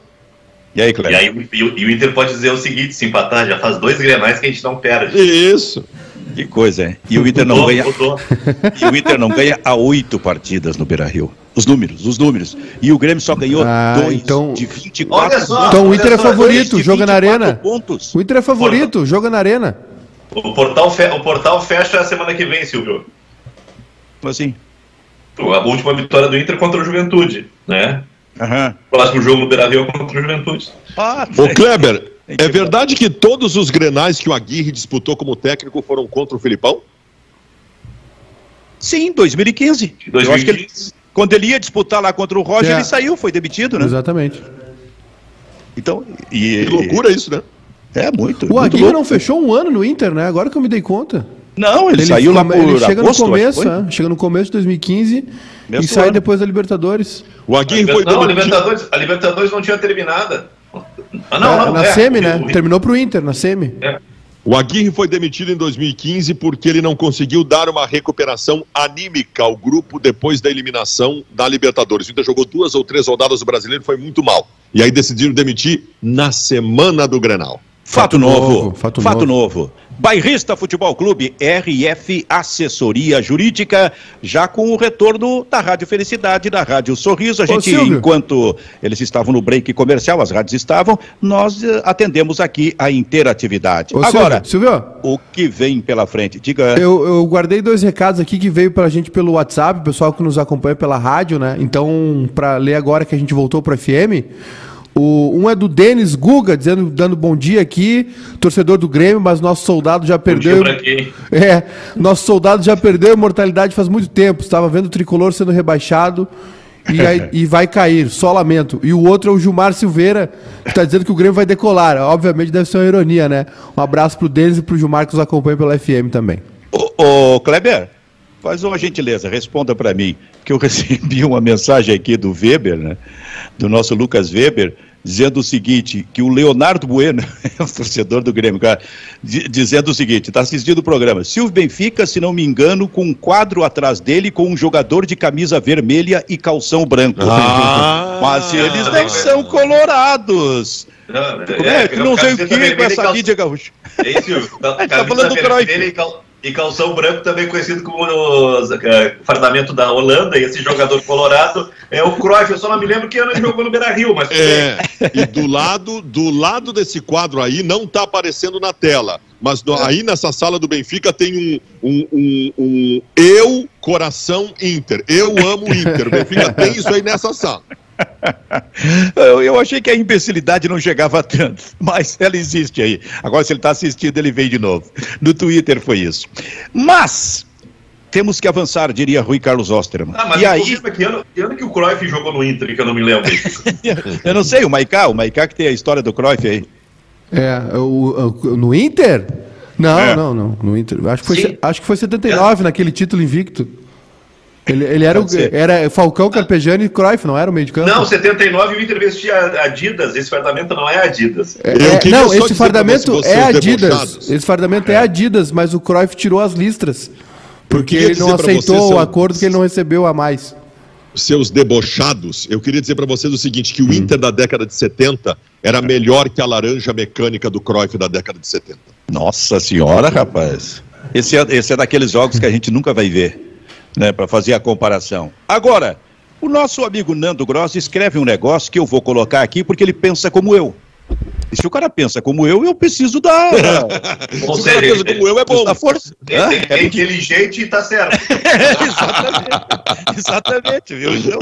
E aí, Cleber? E, aí, e, o, e o Inter pode dizer o seguinte: se empatar, já faz dois grenais que a gente não perde. Isso. Que coisa, hein? E o Inter não ganha. E o Inter não ganha há oito partidas no Beira Rio. Os números, os números. E o Grêmio só ganhou ah, dois então... de 24 olha só, Então o Inter é favorito, joga na arena. Pontos. O Inter é favorito, Porta... joga na arena. O portal, fe... o portal fecha a semana que vem, Silvio. Como assim? A última vitória do Inter contra o Juventude, né? Uhum. O próximo jogo no Beira Rio é contra o Juventude. Ah, Ô Kleber, é verdade que todos os grenais que o Aguirre disputou como técnico foram contra o Filipão? Sim, 2015. 2015. Eu acho que ele, quando ele ia disputar lá contra o Roger, é. ele saiu, foi demitido, né? Exatamente. Então, e, que loucura isso, né? É muito. O Aguirre não fechou um ano no Inter, né? Agora que eu me dei conta. Não, ele, ele saiu lá por ele chega agosto, no começo, é, chega no começo de 2015 Mesmo e sai ano. depois da Libertadores. O Aguirre foi não, a Libertadores, a Libertadores não tinha terminado. Ah, não, é, não, na é, Semi, né? Terminou pro Inter, na Semi. É. O Aguirre foi demitido em 2015 porque ele não conseguiu dar uma recuperação anímica ao grupo depois da eliminação da Libertadores. O Inter jogou duas ou três rodadas do brasileiro, foi muito mal. E aí decidiram demitir na semana do Grenal. Fato, fato novo, novo, fato, fato novo. novo. Bairrista Futebol Clube, RF Assessoria Jurídica, já com o retorno da Rádio Felicidade, da Rádio Sorriso. A gente, Ô, enquanto eles estavam no break comercial, as rádios estavam, nós uh, atendemos aqui a interatividade. Ô, Agora, Silvio, Silvio, o que vem pela frente? Diga. Eu, eu guardei dois recados aqui que veio para a gente pelo WhatsApp, pessoal que nos acompanha pela rádio, né? Então, para ler agora que a gente voltou para FM. O, um é do Denis Guga, dizendo, dando bom dia aqui, torcedor do Grêmio, mas nosso soldado já perdeu. É, nosso soldado já perdeu a imortalidade faz muito tempo. Estava vendo o tricolor sendo rebaixado e, aí, e vai cair, só lamento. E o outro é o Gilmar Silveira, que está dizendo que o Grêmio vai decolar. Obviamente deve ser uma ironia, né? Um abraço pro Denis e pro Gilmar que nos acompanha pela FM também. Ô, ô Kleber, faz uma gentileza, responda para mim, que eu recebi uma mensagem aqui do Weber, né? do nosso Lucas Weber, dizendo o seguinte, que o Leonardo Bueno, é um torcedor do Grêmio, cara, dizendo o seguinte, está assistindo o programa, Silvio Benfica, se não me engano, com um quadro atrás dele com um jogador de camisa vermelha e calção branco. Ah, Mas eles não são colorados. Não, Como é, é, não sei o que com essa mídia gaúcha. É isso, tá falando do Cruyff e calção branco, também conhecido como o uh, fardamento da Holanda, e esse jogador colorado é o Cruyff. Eu só não me lembro que ano ele jogou no Beira Rio, mas. É, e do lado, do lado desse quadro aí, não está aparecendo na tela, mas no, é. aí nessa sala do Benfica tem um, um, um, um Eu Coração Inter. Eu amo Inter. O Benfica tem isso aí nessa sala. Eu achei que a imbecilidade não chegava tanto, mas ela existe aí. Agora, se ele está assistindo, ele vem de novo. No Twitter foi isso. Mas temos que avançar, diria Rui Carlos Osterman. Ah, mas e aí... que, ano, que ano que o Cruyff jogou no Inter, que eu não me lembro. eu não sei, o Maicá, o Maicá que tem a história do Cruyff aí. É, o, o no Inter? Não, é. não, não, no Inter. Acho que foi, acho que foi 79 é. naquele título invicto. Ele, ele era, o, era Falcão, Carpegiani e Cruyff, não era o meio de campo? Não, 79 o Inter vestia Adidas, esse fardamento não é Adidas. É, é, não, esse fardamento é Adidas. Esse fardamento é. é Adidas, mas o Cruyff tirou as listras. Porque ele não aceitou o acordo que ele não recebeu a mais. Seus debochados, eu queria dizer para vocês o seguinte: que o hum. Inter da década de 70 era melhor que a laranja mecânica do Cruyff da década de 70. Nossa senhora, rapaz. Esse é, esse é daqueles jogos que a gente nunca vai ver né, para fazer a comparação. Agora, o nosso amigo Nando Gross escreve um negócio que eu vou colocar aqui porque ele pensa como eu. E se o cara pensa como eu, eu preciso dar. Ou se o cara pensa como eu, é bom. Da força. É, é, é inteligente e tá certo. exatamente. exatamente, viu? Então,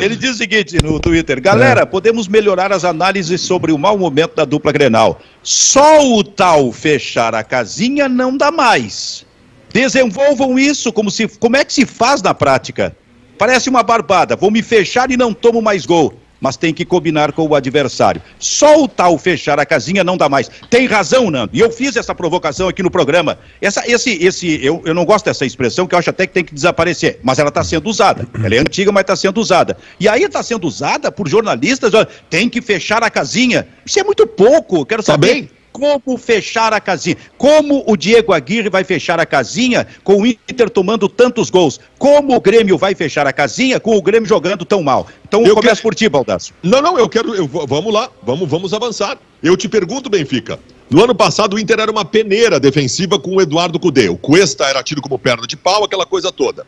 ele diz o seguinte no Twitter: galera, é. podemos melhorar as análises sobre o mau momento da dupla Grenal. Só o tal fechar a casinha não dá mais. Desenvolvam isso, como, se, como é que se faz na prática? Parece uma barbada, vou me fechar e não tomo mais gol mas tem que combinar com o adversário. Só o tal fechar a casinha não dá mais. Tem razão, Nando. E eu fiz essa provocação aqui no programa. Essa, esse, esse, eu, eu não gosto dessa expressão, que eu acho até que tem que desaparecer, mas ela está sendo usada. Ela é antiga, mas está sendo usada. E aí está sendo usada por jornalistas, tem que fechar a casinha. Isso é muito pouco, quero saber. Tá como fechar a casinha. Como o Diego Aguirre vai fechar a casinha com o Inter tomando tantos gols? Como o Grêmio vai fechar a casinha com o Grêmio jogando tão mal? Então eu começo quero... por ti, Baldasso. Não, não, eu quero. Eu, vamos lá, vamos, vamos avançar. Eu te pergunto, Benfica. No ano passado, o Inter era uma peneira defensiva com o Eduardo Cudê. O Cuesta era tido como perna de pau, aquela coisa toda.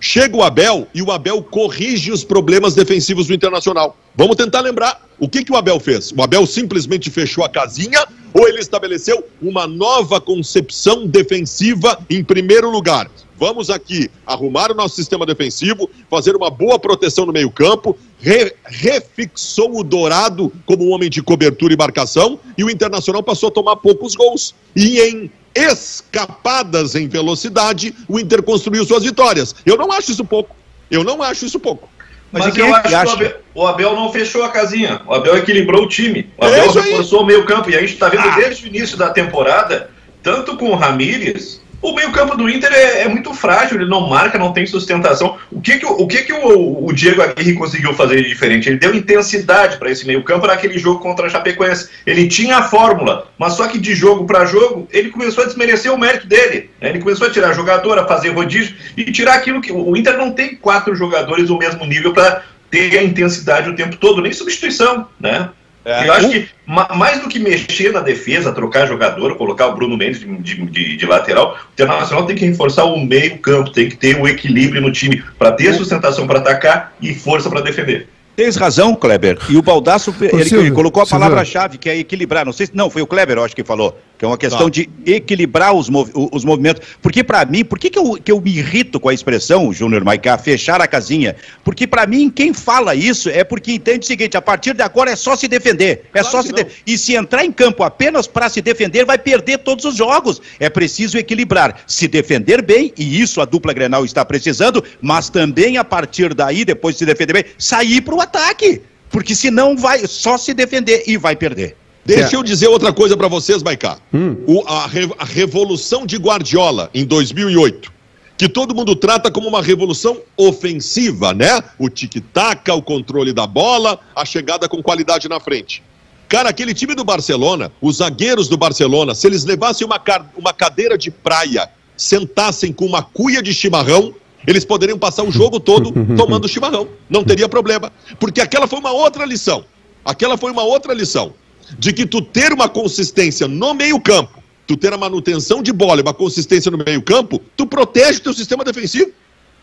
Chega o Abel e o Abel corrige os problemas defensivos do Internacional. Vamos tentar lembrar o que, que o Abel fez. O Abel simplesmente fechou a casinha ou ele estabeleceu uma nova concepção defensiva em primeiro lugar? Vamos aqui arrumar o nosso sistema defensivo, fazer uma boa proteção no meio-campo, re, refixou o Dourado como um homem de cobertura e marcação, e o Internacional passou a tomar poucos gols. E em escapadas em velocidade, o Inter construiu suas vitórias. Eu não acho isso pouco. Eu não acho isso pouco. Mas, Mas eu acho que o Abel, o Abel, não fechou a casinha. O Abel equilibrou o time. O Abel é reforçou o meio campo. E a gente está vendo ah. desde o início da temporada, tanto com o Ramírez o meio-campo do Inter é, é, muito frágil, ele não marca, não tem sustentação. O que, que, o, que, que o, o Diego Aguirre conseguiu fazer de diferente? Ele deu intensidade para esse meio-campo naquele jogo contra a Chapecoense. Ele tinha a fórmula, mas só que de jogo para jogo, ele começou a desmerecer o mérito dele. Né? Ele começou a tirar jogador, a fazer rodízio e tirar aquilo que. O Inter não tem quatro jogadores do mesmo nível para ter a intensidade o tempo todo, nem substituição, né? É. Eu acho que mais do que mexer na defesa, trocar jogador, colocar o Bruno Mendes de, de, de lateral, o Internacional tem que reforçar o meio-campo, tem que ter o equilíbrio no time para ter sustentação para atacar e força para defender. Tens razão, Kleber. E o Baldasso, ele, ele colocou a palavra-chave, que é equilibrar. Não sei se. Não, foi o Kleber, eu acho que falou. Que é uma questão tá. de equilibrar os, mov, os movimentos. Porque, para mim, por que, que, eu, que eu me irrito com a expressão, Júnior Maicá, fechar a casinha? Porque, para mim, quem fala isso é porque entende o seguinte: a partir de agora é só se defender. É claro só se de... E se entrar em campo apenas para se defender, vai perder todos os jogos. É preciso equilibrar. Se defender bem, e isso a dupla Grenal está precisando, mas também a partir daí, depois de se defender bem, sair para o ataque. Porque senão vai só se defender e vai perder. Deixa eu dizer outra coisa para vocês, Maicá. Hum. O, a, a revolução de Guardiola em 2008 que todo mundo trata como uma revolução ofensiva, né? O tic-tac, o controle da bola, a chegada com qualidade na frente. Cara, aquele time do Barcelona, os zagueiros do Barcelona, se eles levassem uma, uma cadeira de praia, sentassem com uma cuia de chimarrão, eles poderiam passar o jogo todo tomando chimarrão. Não teria problema. Porque aquela foi uma outra lição. Aquela foi uma outra lição. De que tu ter uma consistência no meio-campo, tu ter a manutenção de bola e uma consistência no meio-campo, tu protege o teu sistema defensivo.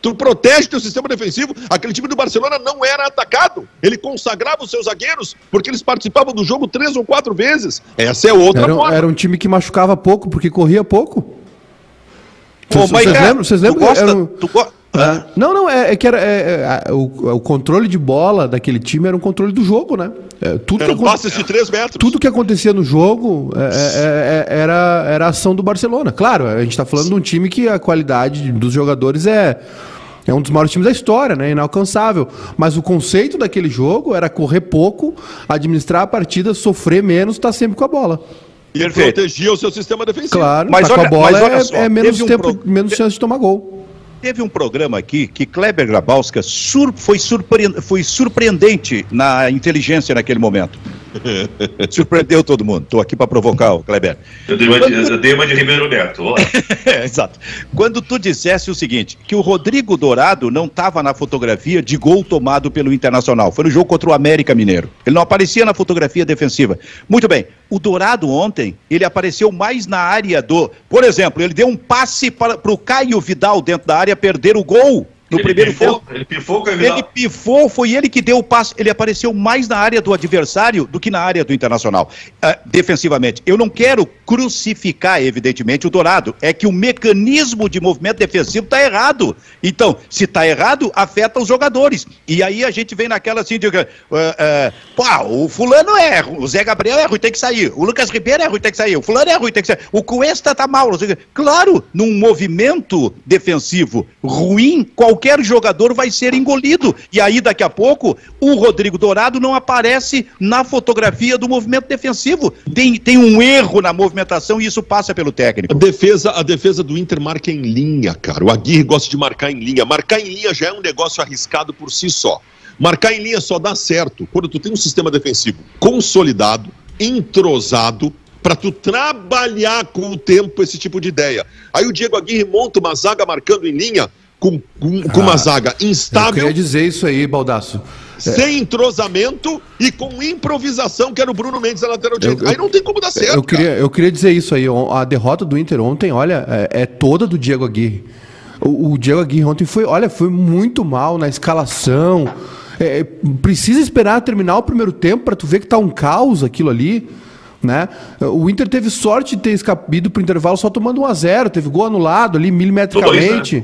Tu protege teu sistema defensivo. Aquele time do Barcelona não era atacado. Ele consagrava os seus zagueiros porque eles participavam do jogo três ou quatro vezes. Essa é outra era, forma. Era um time que machucava pouco porque corria pouco. Vocês, vocês lembram? Vocês lembram? Tu gosta, um... tu go... É. Não, não, é, é que era é, é, o, o, controle de bola daquele time era um controle do jogo, né? É, tudo era passe de 3 metros. Tudo que acontecia no jogo é, era, era a ação do Barcelona. Claro, a gente está falando de um time que a qualidade dos jogadores é. É um dos maiores times da história, né? Inalcançável. Mas o conceito daquele jogo era correr pouco, administrar a partida, sofrer menos, estar tá sempre com a bola. E Perfeito. protegia o seu sistema defensivo. Claro, mas tá olha, com a bola é, só, é, menos tempo, um pro... menos chance de tomar gol. Teve um programa aqui que Kleber Grabowska sur foi, surpre foi surpreendente na inteligência naquele momento. Surpreendeu todo mundo. Estou aqui para provocar o Kleber. Eu dei uma, de, eu dei uma de Ribeiro Neto. é, exato. Quando tu dissesse o seguinte, que o Rodrigo Dourado não estava na fotografia de gol tomado pelo Internacional. Foi no jogo contra o América Mineiro. Ele não aparecia na fotografia defensiva. Muito bem. O Dourado ontem, ele apareceu mais na área do... Por exemplo, ele deu um passe para o Caio Vidal dentro da área perder o gol no ele primeiro pifou, tempo. Ele pifou com Ele pifou, foi ele que deu o passe. Ele apareceu mais na área do adversário do que na área do Internacional, uh, defensivamente. Eu não quero crucificar, evidentemente, o Dourado. É que o mecanismo de movimento defensivo está errado. Então, se está errado, afeta os jogadores. E aí a gente vem naquela assim de. Uh, uh, pô, o fulano é, o Zé Gabriel é ruim, tem que sair. O Lucas Ribeiro é ruim, tem que sair. O fulano é ruim, tem que sair. O Cuesta tá mal. Claro, num movimento defensivo ruim, qualquer jogador vai ser engolido. E aí, daqui a pouco, o Rodrigo Dourado não aparece na fotografia do movimento defensivo. Tem, tem um erro na movimentação e isso passa pelo técnico. A defesa, a defesa do Inter marca em linha, cara. O Aguirre gosta de marcar em linha. Marcar em linha já é um negócio arriscado por si só. Marcar em linha só dá certo quando tu tem um sistema defensivo consolidado, entrosado, para tu trabalhar com o tempo esse tipo de ideia. Aí o Diego Aguirre monta uma zaga marcando em linha com, com, com uma Ah, zaga Eu instável, queria dizer isso aí, Baldaço. sem entrosamento e com improvisação, que era o Bruno Mendes na lateral direita. eu- Aí não tem como dar certo. Eu queria, cara. eu queria dizer isso aí. A derrota do Inter ontem, olha, é, é toda do Diego Aguirre. O, o Diego Aguirre ontem foi, olha, foi muito mal na escalação. É, precisa esperar terminar o primeiro tempo para tu ver que tá um caos aquilo ali. Né? O Inter teve sorte de ter escapido pro intervalo só tomando 1 a 0 teve gol anulado ali milimetricamente.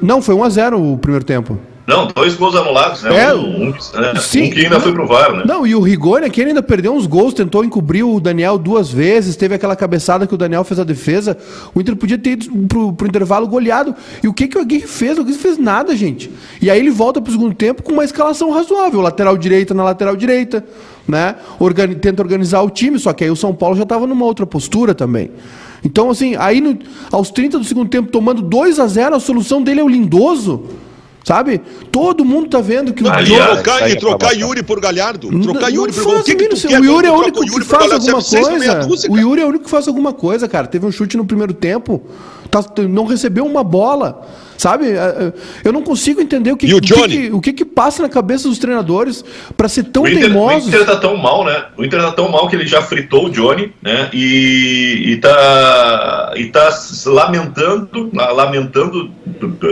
Não, foi 1 a 0 o primeiro tempo. Não, dois gols anulados, né? É, um, um, né? sim. um que ainda foi pro VAR, né? Não, e o Rigoni aqui ele ainda perdeu uns gols, tentou encobrir o Daniel duas vezes, teve aquela cabeçada que o Daniel fez a defesa. O Inter podia ter ido pro, pro intervalo goleado. E o que, que o Aguirre fez? O Aguirre fez nada, gente. E aí ele volta pro segundo tempo com uma escalação razoável. Lateral direita na lateral direita, né? Organi tenta organizar o time, só que aí o São Paulo já estava numa outra postura também. Então, assim, aí no- aos 30 do segundo tempo, tomando 2 a 0 a solução dele é o Lindoso. Sabe? Todo mundo tá vendo que o jogo- trocar, e trocar. Yuri por Galhardo. Trocar não Yuri por faz O que, que tu isso. quer O Yuri é o único que faz Galhardo? alguma coisa. O. Yuri é o único que faz alguma coisa, cara. Teve um chute no primeiro tempo, tá- não recebeu uma bola. Sabe? É, é, Eu não consigo entender o que, E o que o que, que passa na cabeça dos treinadores pra ser tão O Inter, o teimosos. Inter tá tão mal, né? O Inter tá tão mal que ele já fritou o Johnny, né? E, e tá, e tá lamentando, la- lamentando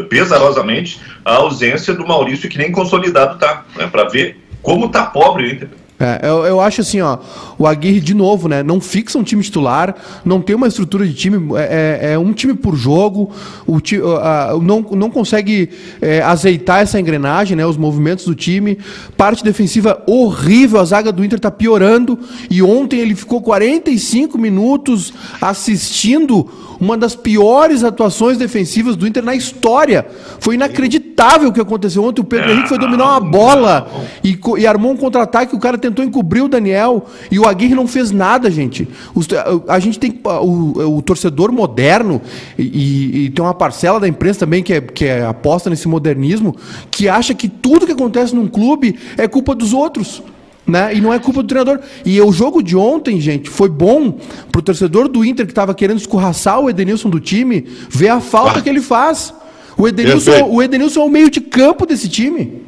pesarosamente a ausência do Maurício, que nem consolidado tá, né? Pra ver como tá pobre o Inter. É, eu, eu acho assim, ó, o Aguirre, de novo, né? Não fixa um time titular, não tem uma estrutura de time, é, é- é um time por jogo, o ti, a- não, não consegue é, azeitar essa engrenagem, né? Os movimentos do time. Parte defensiva horrível, a zaga do Inter tá piorando. E ontem ele ficou 45 minutos assistindo uma das piores atuações defensivas do Inter na história. Foi inacreditável o que aconteceu ontem. O Pedro Henrique foi dominar uma bola e, e armou um contra-ataque. O cara tentou encobrir o Daniel e o Aguirre não fez nada, gente. Os- a, a gente tem o, o torcedor moderno e, e- tem uma parcela da imprensa também que, é, que é aposta nesse modernismo que acha que tudo que acontece num clube é culpa dos outros. Né? E não é culpa do treinador. E o jogo de ontem, gente, foi bom pro torcedor do Inter que estava querendo escorraçar o Edenilson do time, ver a falta Ah. que ele faz. O Edenilson, Perfeito. o Edenilson é o meio de campo desse time.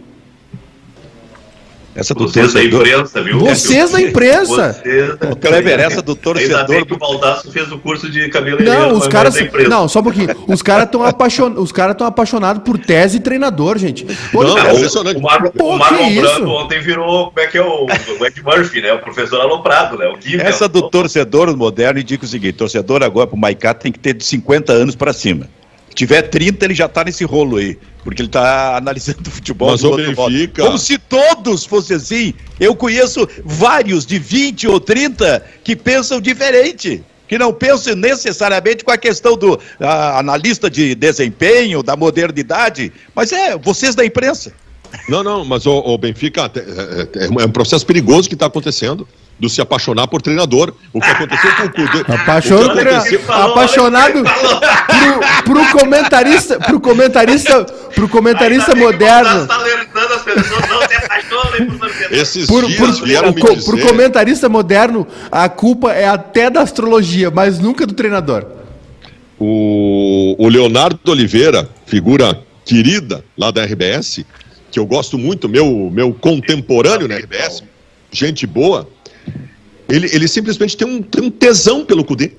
Essa do Vocês da torcedor. imprensa, viu? Vocês da imprensa. Vocês da Kleber, essa do torcedor Ainda bem que o Baldasso fez o curso de cabeleireiro. Não, os caras. da imprensa. Não, só um pouquinho. Os caras estão apaixon... Os caras estão apaixonados por tese e treinador, gente. Não, Cara, é o- impressionante. O, Mar Pô, o Marlon Brando ontem virou, como é que é o, o Ed Murphy, né? O professor aloprado, né? O Essa né? do torcedor moderno indica o seguinte: torcedor agora pro Maicá tem que ter de 50 anos para cima. Se tiver 30, ele já tá nesse rolo aí. Porque ele tá analisando o futebol Mas do outro modo. Como se todos fossem assim. Eu conheço vários de 20 ou 30 que pensam diferente. Que não pensam necessariamente com a questão do ah, analista de desempenho, da modernidade. Mas é, vocês da imprensa. Não, não, mas o, o Benfica é, é- é um processo perigoso que está acontecendo do se apaixonar por treinador. O que aconteceu com o Cudê. Apaixonado, O que aconteceu- apaixonado pro, pro comentarista, pro comentarista, pro comentarista Ainda o moderno. Tá alertando as pessoas, não se apaixonem por torcedor. Esses Por, dias por, vieram me co- dizer... pro comentarista moderno, a culpa é até da astrologia, mas nunca do treinador. O, o Leonardo Oliveira, figura querida lá da RBS, que eu gosto muito, meu, meu contemporâneo na RBS, gente boa, ele, ele simplesmente tem um, tem um tesão pelo Cudê.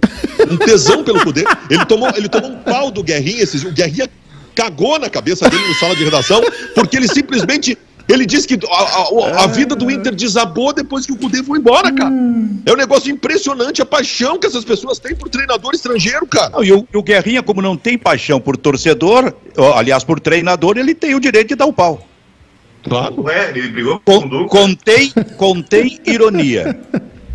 Um tesão pelo Cudê. Ele tomou, ele tomou um pau do Guerrinha esses. O Guerrinha cagou na cabeça dele no sala de redação, porque ele simplesmente ele disse que a, a, a, vida do Inter desabou depois que o Cudê foi embora, cara. É um negócio impressionante a paixão que essas pessoas têm por treinador estrangeiro, cara. Não, e, o, e, o, Guerrinha, como não tem paixão por torcedor, aliás, por treinador, ele tem o direito de dar o pau. Claro. Ué, ele brigou com, com o Duca. Contém, contém ironia.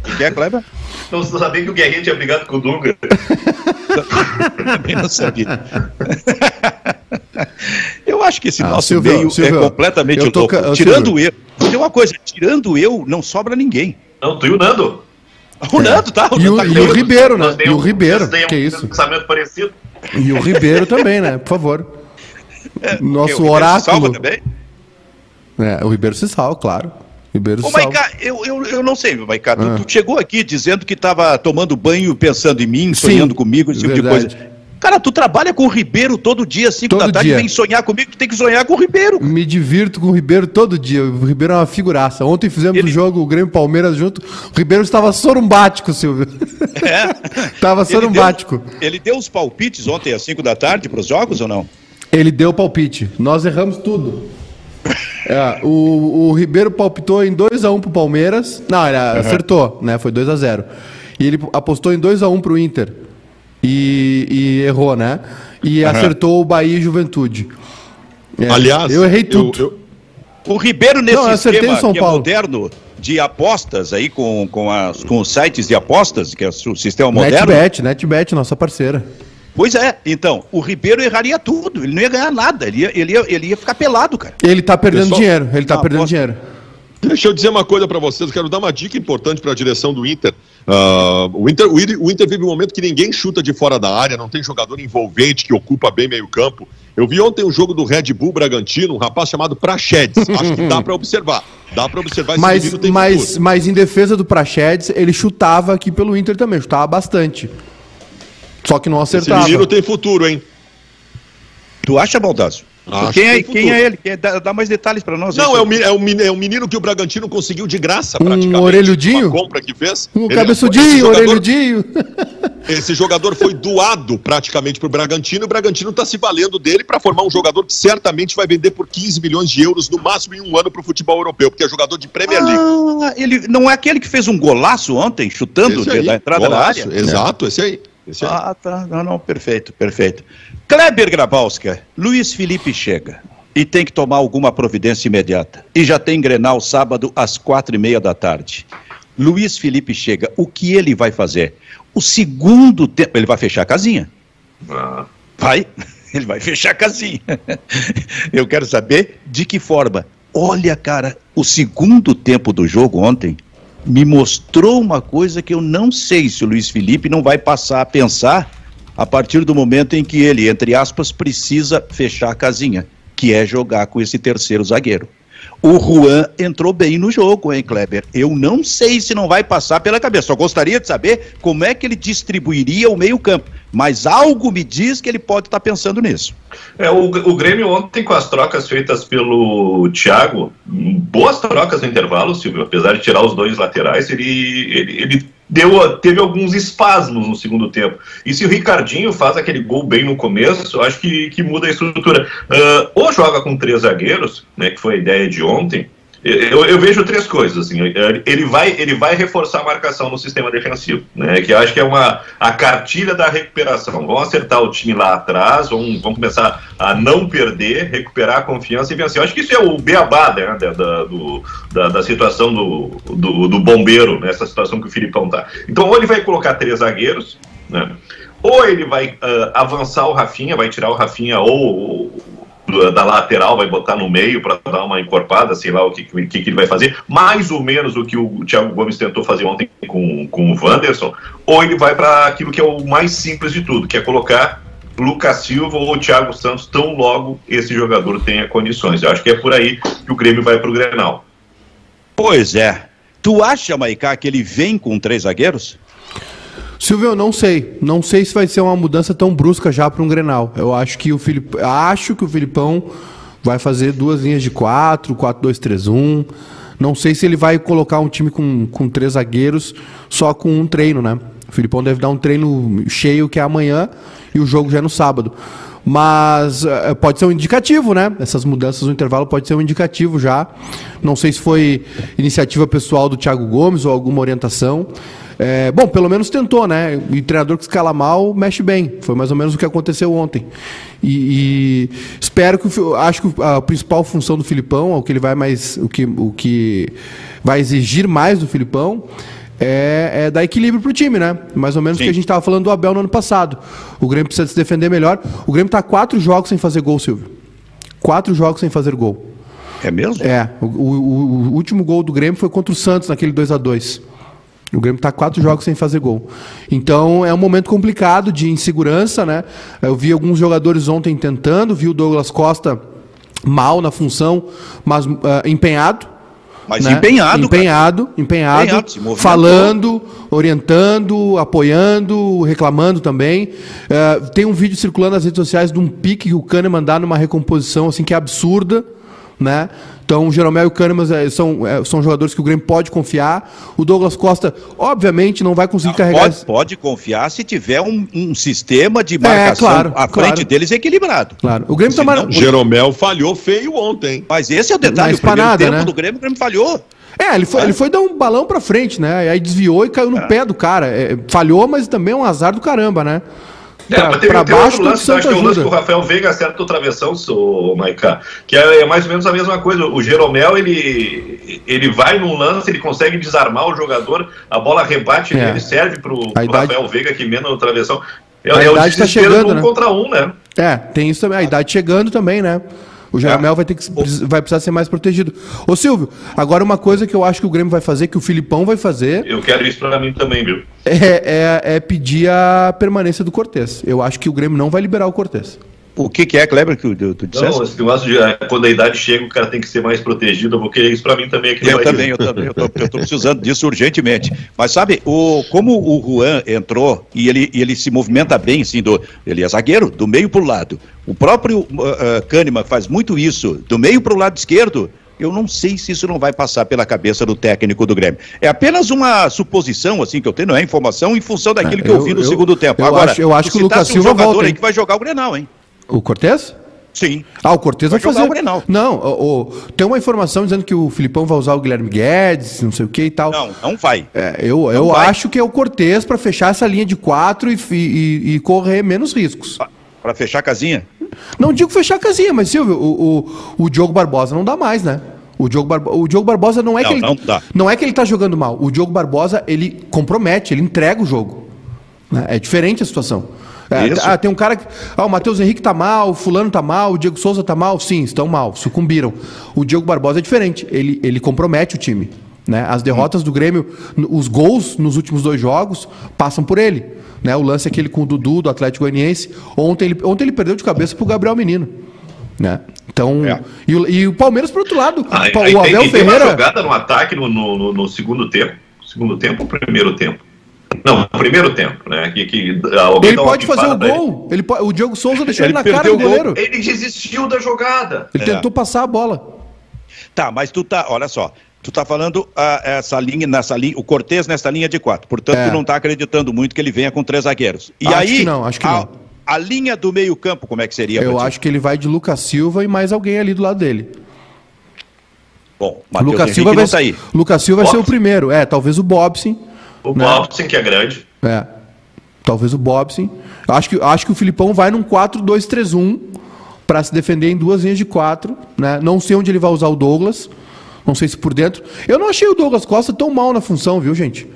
E quer, Kleber? Não sabia que o Guerrinha tinha brigado com o Dunga. Também não sabia. Eu acho que esse ah, nosso Silvio, meio Silvio, é completamente louco. Toca... Tirando Silvio. eu. Tem uma coisa, tirando eu, não sobra ninguém. Não, tu e o Nando. O Nando, tá? O e, o, tá e o Ribeiro, né? E o Ribeiro, que um isso? pensamento parecido. E o Ribeiro também, né? Por favor. É, Nosso o oráculo. também? É, o Ribeiro se salva, claro. Ribeiro Ô, Maiká, eu, eu, eu não sei, Maiká, tu, ah. tu, chegou aqui dizendo que estava tomando banho pensando em mim, sonhando Sim, comigo, esse tipo verdade. de coisa. Cara, tu trabalha com o Ribeiro todo dia, 5 da tarde, dia. vem sonhar comigo, tu tem que sonhar com o Ribeiro. Me divirto com o Ribeiro todo dia. O Ribeiro é uma figuraça. Ontem fizemos o Ele... um jogo, o Grêmio Palmeiras junto. O Ribeiro estava sorumbático, Silvio. É. Estava sorumbático. Ele deu, ele deu os palpites ontem às 5 da tarde para os jogos ou não? Ele deu palpite. Nós erramos tudo. É, o, o Ribeiro palpitou em 2x1 um pro Palmeiras. Não, ele uhum. acertou, né? Foi 2x0. E ele apostou em 2x1 um pro Inter. E, e, errou, né? E uhum. acertou o Bahia e Juventude. É, Aliás, eu errei tudo. Eu, eu... O Ribeiro nesse Não, esquema São é Paulo. é moderno de apostas aí com, com, as, com os sites de apostas, que é o sistema moderno. NetBet, NetBet, nossa parceira. Pois é, então, o Ribeiro erraria tudo, ele não ia ganhar nada, ele ia, ele ia, ele ia ficar pelado, cara. Ele tá perdendo Pessoal, dinheiro, ele tá perdendo aposta. dinheiro. Deixa eu dizer uma coisa para vocês, quero dar uma dica importante para a direção do Inter. Uh, o, Inter, o, o, Inter vive um momento que ninguém chuta de fora da área, não tem jogador envolvente que ocupa bem meio campo. Eu vi ontem um jogo do Red Bull Bragantino, um rapaz chamado Prachedes. Acho que dá para observar. Dá para observar esse mas, mas, mas em defesa do Prachedes, ele chutava aqui pelo Inter também, chutava bastante. Só que não acertava. Esse menino tem futuro, hein? Tu acha, Baldasso? Quem é, quem é ele? Quem é, dá, dá, mais detalhes para nós. Não, é o, é, o, é o menino que o Bragantino conseguiu de graça, praticamente. Um orelhudinho? Uma compra que fez. Um ele, cabeçudinho, jogador, orelhudinho. Esse jogador foi doado praticamente para o Bragantino e o Bragantino está se valendo dele para formar um jogador que certamente vai vender por 15 milhões de euros no máximo em um ano para o futebol europeu, porque é jogador de Premier League. Ah, ele não é aquele que fez um golaço ontem, chutando aí, da entrada golaço, da área? Exato, esse aí. Esse aí. Ah, tá. Não, não, perfeito, perfeito. Kleber Grabowska, Luiz Felipe chega e tem que tomar alguma providência imediata. E já tem Grenal sábado às quatro e meia da tarde. Luiz Felipe chega, o que ele vai fazer? O segundo tempo, ele vai fechar a casinha. Ah. Vai, ele vai fechar a casinha. Eu quero saber de que forma. Olha, cara, o segundo tempo do jogo ontem me mostrou uma coisa que eu não sei se o Luiz Felipe não vai passar a pensar a partir do momento em que ele, entre aspas, precisa fechar a casinha que é jogar com esse terceiro zagueiro. O Juan entrou bem no jogo, hein, Kleber? Eu não sei se não vai passar pela cabeça. Só gostaria de saber como é que ele distribuiria o meio-campo. Mas algo me diz que ele pode estar pensando nisso. É, o, o Grêmio ontem, com as trocas feitas pelo Thiago, boas trocas no intervalo, Silvio, apesar de tirar os dois laterais, ele, ele, ele deu, teve alguns espasmos no segundo tempo. E se o Ricardinho faz aquele gol bem no começo, acho que, que muda a estrutura. Uh, ou joga com três zagueiros, né, que foi a ideia de ontem, eu, eu, vejo três coisas. Assim, ele, vai, ele vai reforçar a marcação no sistema defensivo, né, que acho que é uma, a cartilha da recuperação. Vão acertar o time lá atrás, vão, vão começar a não perder, recuperar a confiança e vencer. Eu acho que isso é o beabá né, da, da, do, da, da, situação do, do, do bombeiro, nessa situação que o Filipão está. Então, ou ele vai colocar três zagueiros, né, ou ele vai uh, avançar o Rafinha, vai tirar o Rafinha ou da lateral, vai botar no meio para dar uma encorpada, sei lá o que, que, que, ele vai fazer, mais ou menos o que o Thiago Gomes tentou fazer ontem com, com o Wanderson, ou ele vai para aquilo que é o mais simples de tudo, que é colocar Lucas Silva ou Thiago Santos tão logo esse jogador tenha condições. Eu acho que é por aí que o Grêmio vai para o Grenal. Pois é. Tu acha, Maicá, que ele vem com três zagueiros? Silvio, eu não sei. Não sei se vai ser uma mudança tão brusca já para um Grenal. Eu acho que o Filip... acho que o Filipão vai fazer duas linhas de quatro, 4-2-3-1. Não sei se ele vai colocar um time com, com três zagueiros só com um treino, né? O Filipão deve dar um treino cheio que é amanhã e o jogo já é no sábado. Mas uh, pode ser um indicativo, né? Essas mudanças no intervalo pode ser um indicativo já. Não sei se foi iniciativa pessoal do Thiago Gomes ou alguma orientação. É, bom, pelo menos tentou, né? E treinador que escala mal mexe bem. Foi mais ou menos o que aconteceu ontem. E, e espero que acho que a principal função do Filipão, o que ele vai mais, o que, o que vai exigir mais do Filipão é, é dar equilíbrio para o time, né? Mais ou menos o que a gente estava falando do Abel no ano passado. O Grêmio precisa se defender melhor. O Grêmio está quatro jogos sem fazer gol, Silvio. Quatro jogos sem fazer gol. É mesmo? É. O, o, o último gol do Grêmio foi contra o Santos naquele 2 a 2 o Grêmio está quatro jogos sem fazer gol. Então é um momento complicado de insegurança, né? Eu vi alguns jogadores ontem tentando, vi o Douglas Costa mal na função, mas uh, empenhado. Mas né? empenhado. Empenhado, cara. empenhado, empenhado falando, orientando, apoiando, reclamando também. Uh, tem um vídeo circulando nas redes sociais de um pique que o Kahneman dá numa recomposição assim que é absurda né? Então, o Jeromel e o Kahneman é, são, é, são jogadores que o Grêmio pode confiar. O Douglas Costa, obviamente, não vai conseguir não, carregar. Pode, pode, confiar se tiver um, um sistema de marcação é, claro, à frente claro. deles equilibrado. Claro. O Grêmio Senão, tá mar... Jeromel falhou feio ontem. Mas esse é o detalhe. o primeiro tempo né? do Grêmio, o Grêmio falhou. É, ele foi, é. ele foi dar um balão pra frente, né? Aí desviou e caiu no é. pé do cara. É, falhou, mas também é um azar do caramba, né? É, pra, tem, tem baixo, outro lance, acho que é o lance que o Rafael Veiga acerta o travessão, o Maiká, que é, é, mais ou menos a mesma coisa. O Jeromel, ele, ele vai num lance, ele consegue desarmar o jogador, a bola rebate, é. ele serve pro, pro idade... Rafael Veiga que emenda no travessão. É, a é idade está chegando, um né? contra um, né? É, tem isso também, a idade chegando também, né? O Jeromel é. vai ter que vai precisar ser mais protegido. Ô Silvio, agora uma coisa que eu acho que o Grêmio vai fazer, que o Filipão vai fazer. Eu quero isso para mim também, viu? É, é, é, pedir a permanência do Cortez. Eu acho que o Grêmio não vai liberar o Cortez. O que, que é, Kleber, que tu, tu disseste? Não, esse negócio de é, quando a idade chega, o cara tem que ser mais protegido. Eu vou querer isso para mim também aqui Eu também, eu também, eu tô, eu tô, precisando disso urgentemente. Mas sabe, o, como o Juan entrou e ele, e ele se movimenta bem, assim, do, ele é zagueiro, do meio para o lado. O próprio uh, uh, Kahneman faz muito isso, do meio para o lado esquerdo. Eu não sei se isso não vai passar pela cabeça do técnico do Grêmio. É apenas uma suposição, assim, que eu tenho, não é informação, em função daquilo é, que eu, eu vi no eu, segundo tempo. Eu Agora, acho, eu acho que o Lucas Silva um jogador volta, aí que vai jogar o Grenal, hein? O Cortez? Sim. Ah, o Cortez vai, vai fazer. O Grenal. Não, o, o, tem uma informação dizendo que o Filipão vai usar o Guilherme Guedes, não sei o que e tal. Não, não vai. É, eu eu vai. acho que é o Cortez para fechar essa linha de quatro e, e, e correr menos riscos. Para fechar a casinha? Não digo fechar a casinha, mas Silvio, o, o, o Diogo Barbosa não dá mais, né? O Diogo, Barbo... o Diogo Barbosa não é não, que ele não, dá. não é que ele tá jogando mal. O Diogo Barbosa, ele compromete, ele entrega o jogo. Né? É diferente a situação. É, ah, tem um cara que. Ah, o Matheus Henrique tá mal, o Fulano tá mal, o Diego Souza tá mal. Sim, estão mal, sucumbiram. O Diego Barbosa é diferente. Ele, ele compromete o time. Né? As derrotas do Grêmio, os gols nos últimos dois jogos passam por ele. Né? O lance é aquele com o Dudu, do Atlético Goianiense. Ontem ele, ontem ele perdeu de cabeça pro Gabriel Menino. Né? Então, é. e, e, o Palmeiras, por outro lado, ah, o Abel tem, Ferreira. Tem uma jogada no ataque no, no, no segundo tempo. Segundo tempo ou primeiro tempo? Não, primeiro tempo, né? Que, que ele pode fazer o gol. Ele pode, o Diogo Souza deixou ele, ele na cara do goleiro. Ele desistiu da jogada. Ele é. tentou passar a bola. Tá, mas tu tá, olha só. Tu tá falando ah, essa linha, nessa linha, o Cortez nessa linha de quatro. Portanto, é. tu não tá acreditando muito que ele venha com três zagueiros. E acho aí, que não, acho que a, não. A linha do meio-campo, como é que seria? Eu acho que ele vai de Lucas Silva e mais alguém ali do lado dele. Bom, Matheus Lucas Silva vai, tá aí. Lucas Silva vai ser o primeiro. É, talvez o Bobson. O né? Bobson, que é grande. É. Talvez o Bobson. Acho que, acho que o Filipão vai num 4-2-3-1 para se defender em duas linhas de quatro. Né? Não sei onde ele vai usar o Douglas. Não sei se por dentro. Eu não achei o Douglas Costa tão mal na função, viu, gente?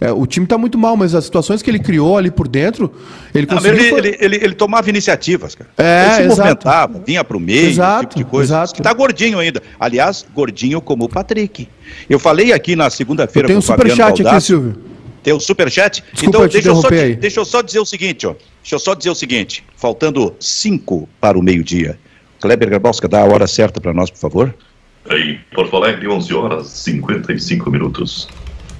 É, o time está muito mal, mas as situações que ele criou ali por dentro, ele conseguiu. Ele, ele, ele, ele, tomava iniciativas, cara. É, ele se exato. movimentava, vinha para o meio, exato, tipo de coisa. Exato. Está gordinho ainda. Aliás, gordinho como o Patrick. Eu falei aqui na segunda-feira Tem um superchat aqui, Silvio. Tem o superchat? Desculpa, então, deixa eu, só, deixa eu só dizer o seguinte, ó. Deixa eu só dizer o seguinte. Faltando cinco para o meio-dia. Kleber Garbalska, dá a hora certa para nós, por favor. Em Porto Alegre, 11 horas 55 minutos.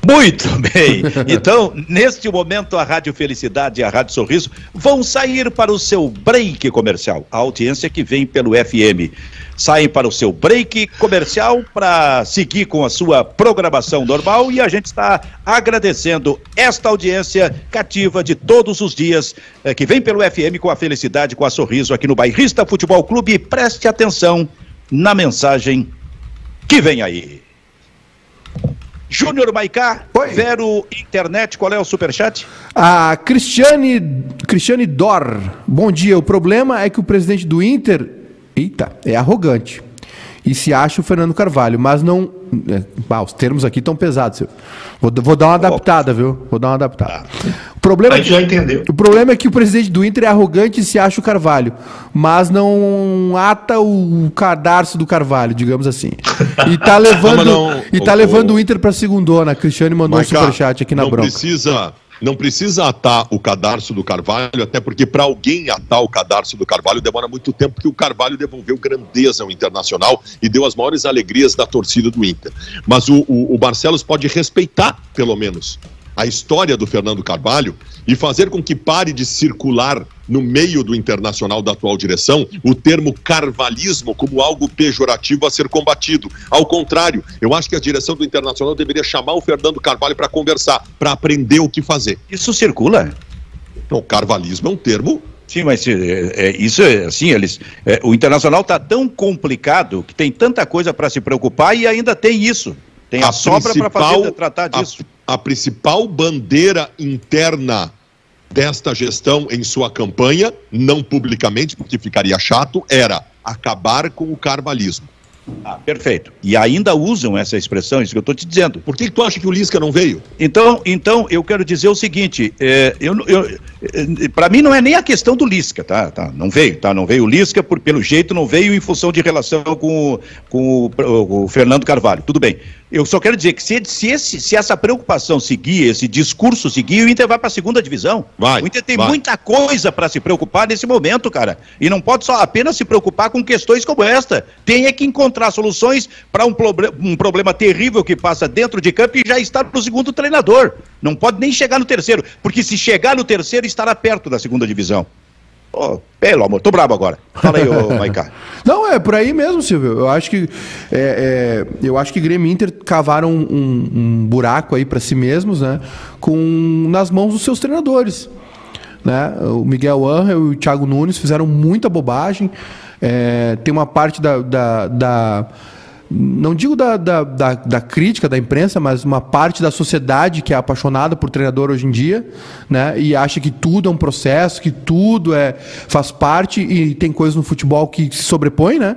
Muito bem. Então, neste momento, a Rádio Felicidade e a Rádio Sorriso vão sair para o seu break comercial. A audiência que vem pelo FM. Saem para o seu break comercial para seguir com a sua programação normal e a gente está agradecendo esta audiência cativa de todos os dias eh, que vem pelo FM com a Felicidade, com a Sorriso aqui no Bairrista Futebol Clube. Preste atenção na mensagem que vem aí. Júnior Maicá, Oi. Vero Internet, qual é o superchat? A Cristiane, Cristiane Dor. Bom dia. O problema é que o presidente do Inter, eita, é arrogante. E se acha o Fernando Carvalho, mas não. Ah, os termos aqui estão pesados. Vou, vou dar uma adaptada, viu? Vou dar uma adaptada. O problema A é que- já entendeu. o problema é que o presidente do Inter é arrogante e se acha o Carvalho, mas não ata o cadarço do Carvalho, digamos assim. E tá levando, Não, não, e tá o- levando o- o Inter pra segundona. A Cristiane mandou Maica, um superchat aqui na não bronca. Precisa, não precisa atar o cadarço do Carvalho, até porque para alguém atar o cadarço do Carvalho demora muito tempo, porque o Carvalho devolveu grandeza ao Internacional e deu as maiores alegrias da torcida do Inter. Mas o, o, o Barcelos pode respeitar, pelo menos, a história do Fernando Carvalho e fazer com que pare de circular no meio do internacional da atual direção o termo carvalismo como algo pejorativo a ser combatido. Ao contrário, eu acho que a direção do internacional deveria chamar o Fernando Carvalho para conversar, para aprender o que fazer. Isso circula? O carvalismo é um termo Sim, mas é, é, isso é assim, eles. é, o internacional está tão complicado que tem tanta coisa para se preocupar e ainda tem isso. Tem a, sobra para fazer tratar a- disso. A, principal bandeira interna desta gestão em sua campanha, não publicamente, porque ficaria chato, era acabar com o carvalismo. Ah, perfeito. E ainda usam essa expressão, isso que eu estou te dizendo. Por que, que tu acha que o Lisca não veio? Então, então eu quero dizer o seguinte: é, eu, eu, para mim não é nem a questão do Lisca, tá? tá não veio, tá? Não veio o Lisca, por, pelo jeito não veio em função de relação com, com o, o Fernando Carvalho. Tudo bem. Eu só quero dizer que se, se, esse, se essa preocupação seguir, esse discurso seguir, o Inter vai para a segunda divisão. Vai, o Inter tem vai. muita coisa para se preocupar nesse momento, cara. E não pode só apenas se preocupar com questões como esta. Tem é que encontrar soluções para um, um problema terrível que passa dentro de campo e já está no segundo treinador. Não pode nem chegar no terceiro, porque se chegar no terceiro estará perto da segunda divisão. Ô, pelo amor, tô brabo agora. Fala aí, ô Maicá. Não, é por aí mesmo, Silvio. Eu acho que é, é, eu acho que Grêmio e Inter cavaram um, um buraco aí para si mesmos, né? Com nas mãos dos seus treinadores, né? O Miguel Angel e o Thiago Nunes fizeram muita bobagem. É, tem uma parte da, da- da- não digo da, da, da, da crítica da imprensa, mas uma parte da sociedade que é apaixonada por treinador hoje em dia, né? E acha que tudo é um processo, que tudo é faz parte e tem coisas no futebol que se sobrepõe, né?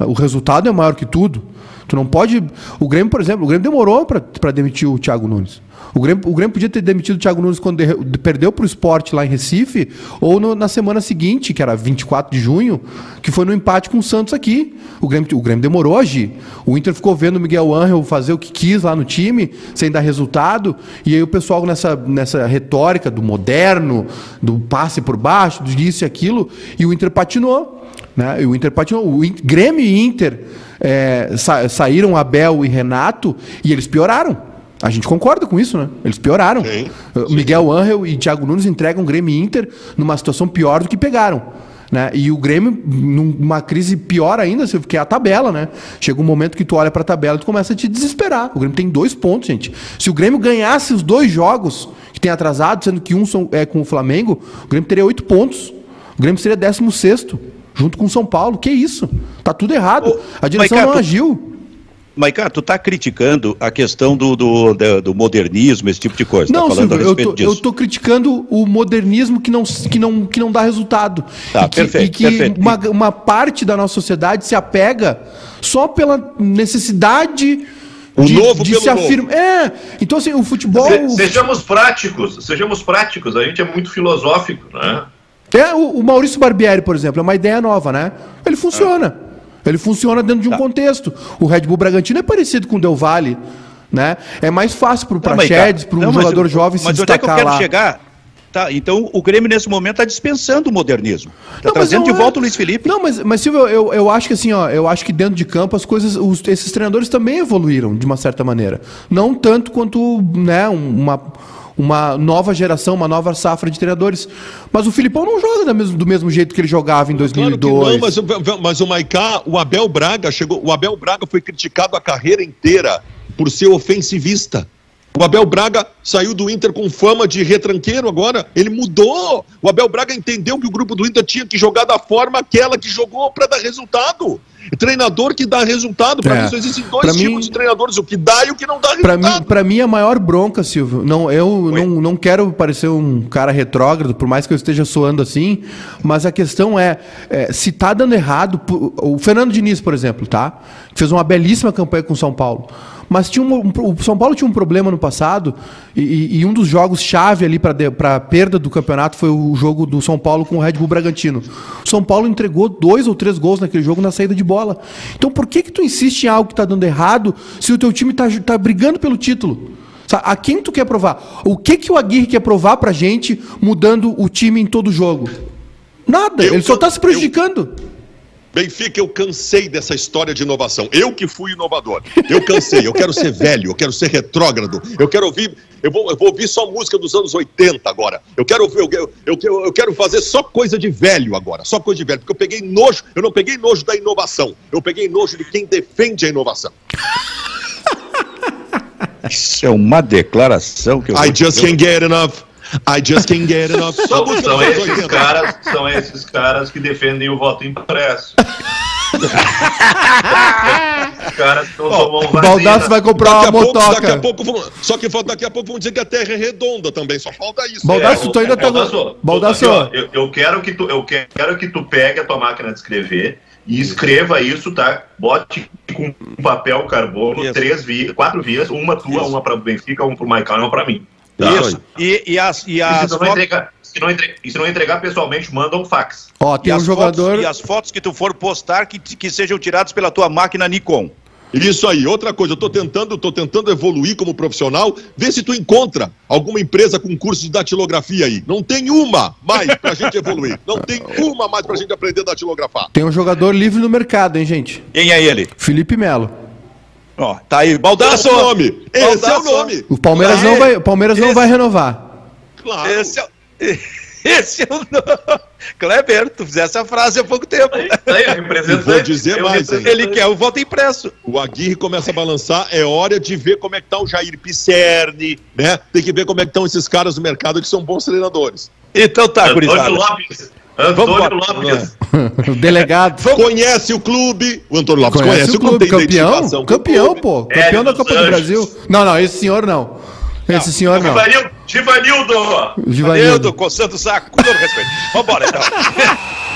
O resultado é maior que tudo. Tu não pode. O Grêmio, por exemplo, o Grêmio demorou para demitir o Thiago Nunes. O Grêmio, o Grêmio podia ter demitido o Thiago Nunes quando de- perdeu para o esporte lá em Recife, ou no- na semana seguinte, que era 24 de junho, que foi no empate com o Santos aqui. O Grêmio, o Grêmio demorou agir. O Inter ficou vendo o Miguel Angel fazer o que quis lá no time, sem dar resultado, e aí o pessoal nessa, nessa retórica do moderno, do passe por baixo, do isso e aquilo, e o Inter patinou. Né? E o Inter patinou. O In- Grêmio e Inter é, sa- saíram Abel e Renato e eles pioraram. A gente concorda com isso, né? Eles pioraram. Sim, Uh, Miguel Angel e Thiago Nunes entregam Grêmio e Inter numa situação pior do que pegaram. Né? E o Grêmio numa crise pior ainda, que é a tabela, né? Chega um momento que tu olha pra tabela e tu começa a te desesperar. O Grêmio tem dois pontos, gente. Se o Grêmio ganhasse os dois jogos que tem atrasado, sendo que um são- é com o Flamengo, o Grêmio teria oito pontos. O Grêmio seria 16 junto com o São Paulo. Que isso? Tá tudo errado. A direção Maiká, não agiu. Maicá, tu tá criticando a questão do, do, do- modernismo, esse tipo de coisa. Não, tá falando Silvio, a eu respeito tô, disso. eu tô criticando o modernismo que não, que não, que não dá resultado. Tá, e que, perfeito, e que perfeito. Uma, uma parte da nossa sociedade se apega só pela necessidade O de, novo de pelo se novo. afirmar. É, então assim, o futebol. Se- sejamos práticos, sejamos práticos. A gente é muito filosófico, né? É, o, o Maurício Barbieri, por exemplo, é uma ideia nova, né? Ele funciona. Ele funciona dentro de um Tá. contexto. O Red Bull Bragantino é parecido com o Del Valle, né? É mais fácil Tá, Maicá. Praxedes, para um jogador eu- jovem se Mas onde é que eu destacar quero lá. chegar? tá, então o Grêmio nesse momento está dispensando o modernismo. Está trazendo de é- volta o Luiz Felipe. Não, mas, mas Silvio, eu, eu acho que assim, ó, eu acho que dentro de campo as coisas, os- esses treinadores também evoluíram de uma certa maneira. Não tanto quanto, né, um- uma, uma nova geração, uma nova safra de treinadores. Mas o Filipão não joga da mesmo- do mesmo jeito que ele jogava em Claro que 2002. não, mas, o- mas o Maicá, o Abel Braga chegou. O Abel Braga foi criticado a carreira inteira por ser ofensivista. O Abel Braga saiu do Inter com fama de retranqueiro agora. Ele mudou. O Abel Braga entendeu que o grupo do Inter tinha que jogar da forma aquela que jogou para dar resultado. Treinador que dá resultado. Para É. mim só existem dois mim- tipos de treinadores: o que dá e o que não dá Pra mim, resultado. pra mim, a maior bronca, Silvio, não, eu não, não quero parecer um cara retrógrado, por mais que eu esteja soando assim, mas a questão é, é, se tá dando errado, o Fernando Diniz, por exemplo, tá? Fez uma belíssima campanha com o São Paulo. Mas tinha um, um- o São Paulo tinha um problema no passado, e, e- um dos jogos chave ali para a perda do campeonato foi o jogo do São Paulo com o Red Bull Bragantino. O São Paulo entregou dois ou três gols naquele jogo na saída de bola. Então por que que tu insiste em algo que tá dando errado se o teu time tá, ju- tá brigando pelo título? A quem tu quer provar? O que que o Aguirre quer provar pra gente mudando o time em todo jogo? Nada, Eu ele só tô- tá se prejudicando. Benfica, eu cansei dessa história de inovação. Eu que fui inovador. Eu cansei. Eu quero ser velho, eu quero ser retrógrado. Eu quero ouvir. Eu vou, eu vou ouvir só música dos anos 80 agora. Eu quero ouvir, eu, eu, eu, eu quero fazer só coisa de velho agora. Só coisa de velho. Porque eu peguei nojo. Eu não peguei nojo da inovação. Eu peguei nojo de quem defende a inovação. Isso é uma declaração que eu I just can't get enough. I just can't get enough. São, são esses 80. caras, são esses caras que defendem o voto impresso. Os caras que não tomam O Baldaço vai comprar Daqui uma a, pouco, daqui a motoca. pouco, vão- só que falta- daqui a pouco vão dizer que a Terra é redonda também, só falta isso. Baldasso, tu ainda tá- Baldasso, Baldasso. eu, eu quero que tu, eu quero que tu pegue a tua máquina de escrever e escreva isso, tá? Bote com papel carbono, Isso. três vias, quatro vias, uma tua, Isso. uma para o Benfica, uma para o Maicon e uma para mim. Tá. Isso. E, e as, e E as se, não fotos- entregar, se, não entre- e se não entregar pessoalmente, manda um fax. Ó, e tem um as jogador. fotos- e as fotos que tu for postar que, que sejam tiradas pela tua máquina Nikon. Isso aí, outra coisa, eu tô tentando, tô tentando evoluir como profissional, vê se tu encontra alguma empresa com curso de datilografia aí. Não tem uma mais pra gente evoluir. Não tem uma mais pra gente aprender a datilografar. Tem um jogador livre no mercado, hein, gente? Quem é ele? Felipe Melo. Ó, tá aí, Esse Baldaço! é o nome. Esse é o Baldasso. nome. O Palmeiras não vai, o Palmeiras não Esse- vai renovar. Claro. Esse é, o- esse é o nome. Kleber, tu fizesse essa frase há pouco tempo. Aí, aí, representante. Vou dizer mais, represento- Ele quer o voto impresso. O Aguirre começa a balançar, é hora de ver como é que tá o Jair Pisserni, né? Tem que ver como é que estão esses caras no mercado que são bons treinadores. Então tá, Antônio gurizada. Lopes. Antônio. Lopes. o delegado. Conhece o clube? O Antônio Lopes Conhece, conhece, o clube, campeão? com o Campeão, clube. pô. É, Campeão da dos Copa do Anjos. Brasil. Não, não, esse senhor não. Esse senhor não. Givanildo. Givanildo. Givanildo, Givanildo. coçando o saco, com todo respeito. Vambora, então.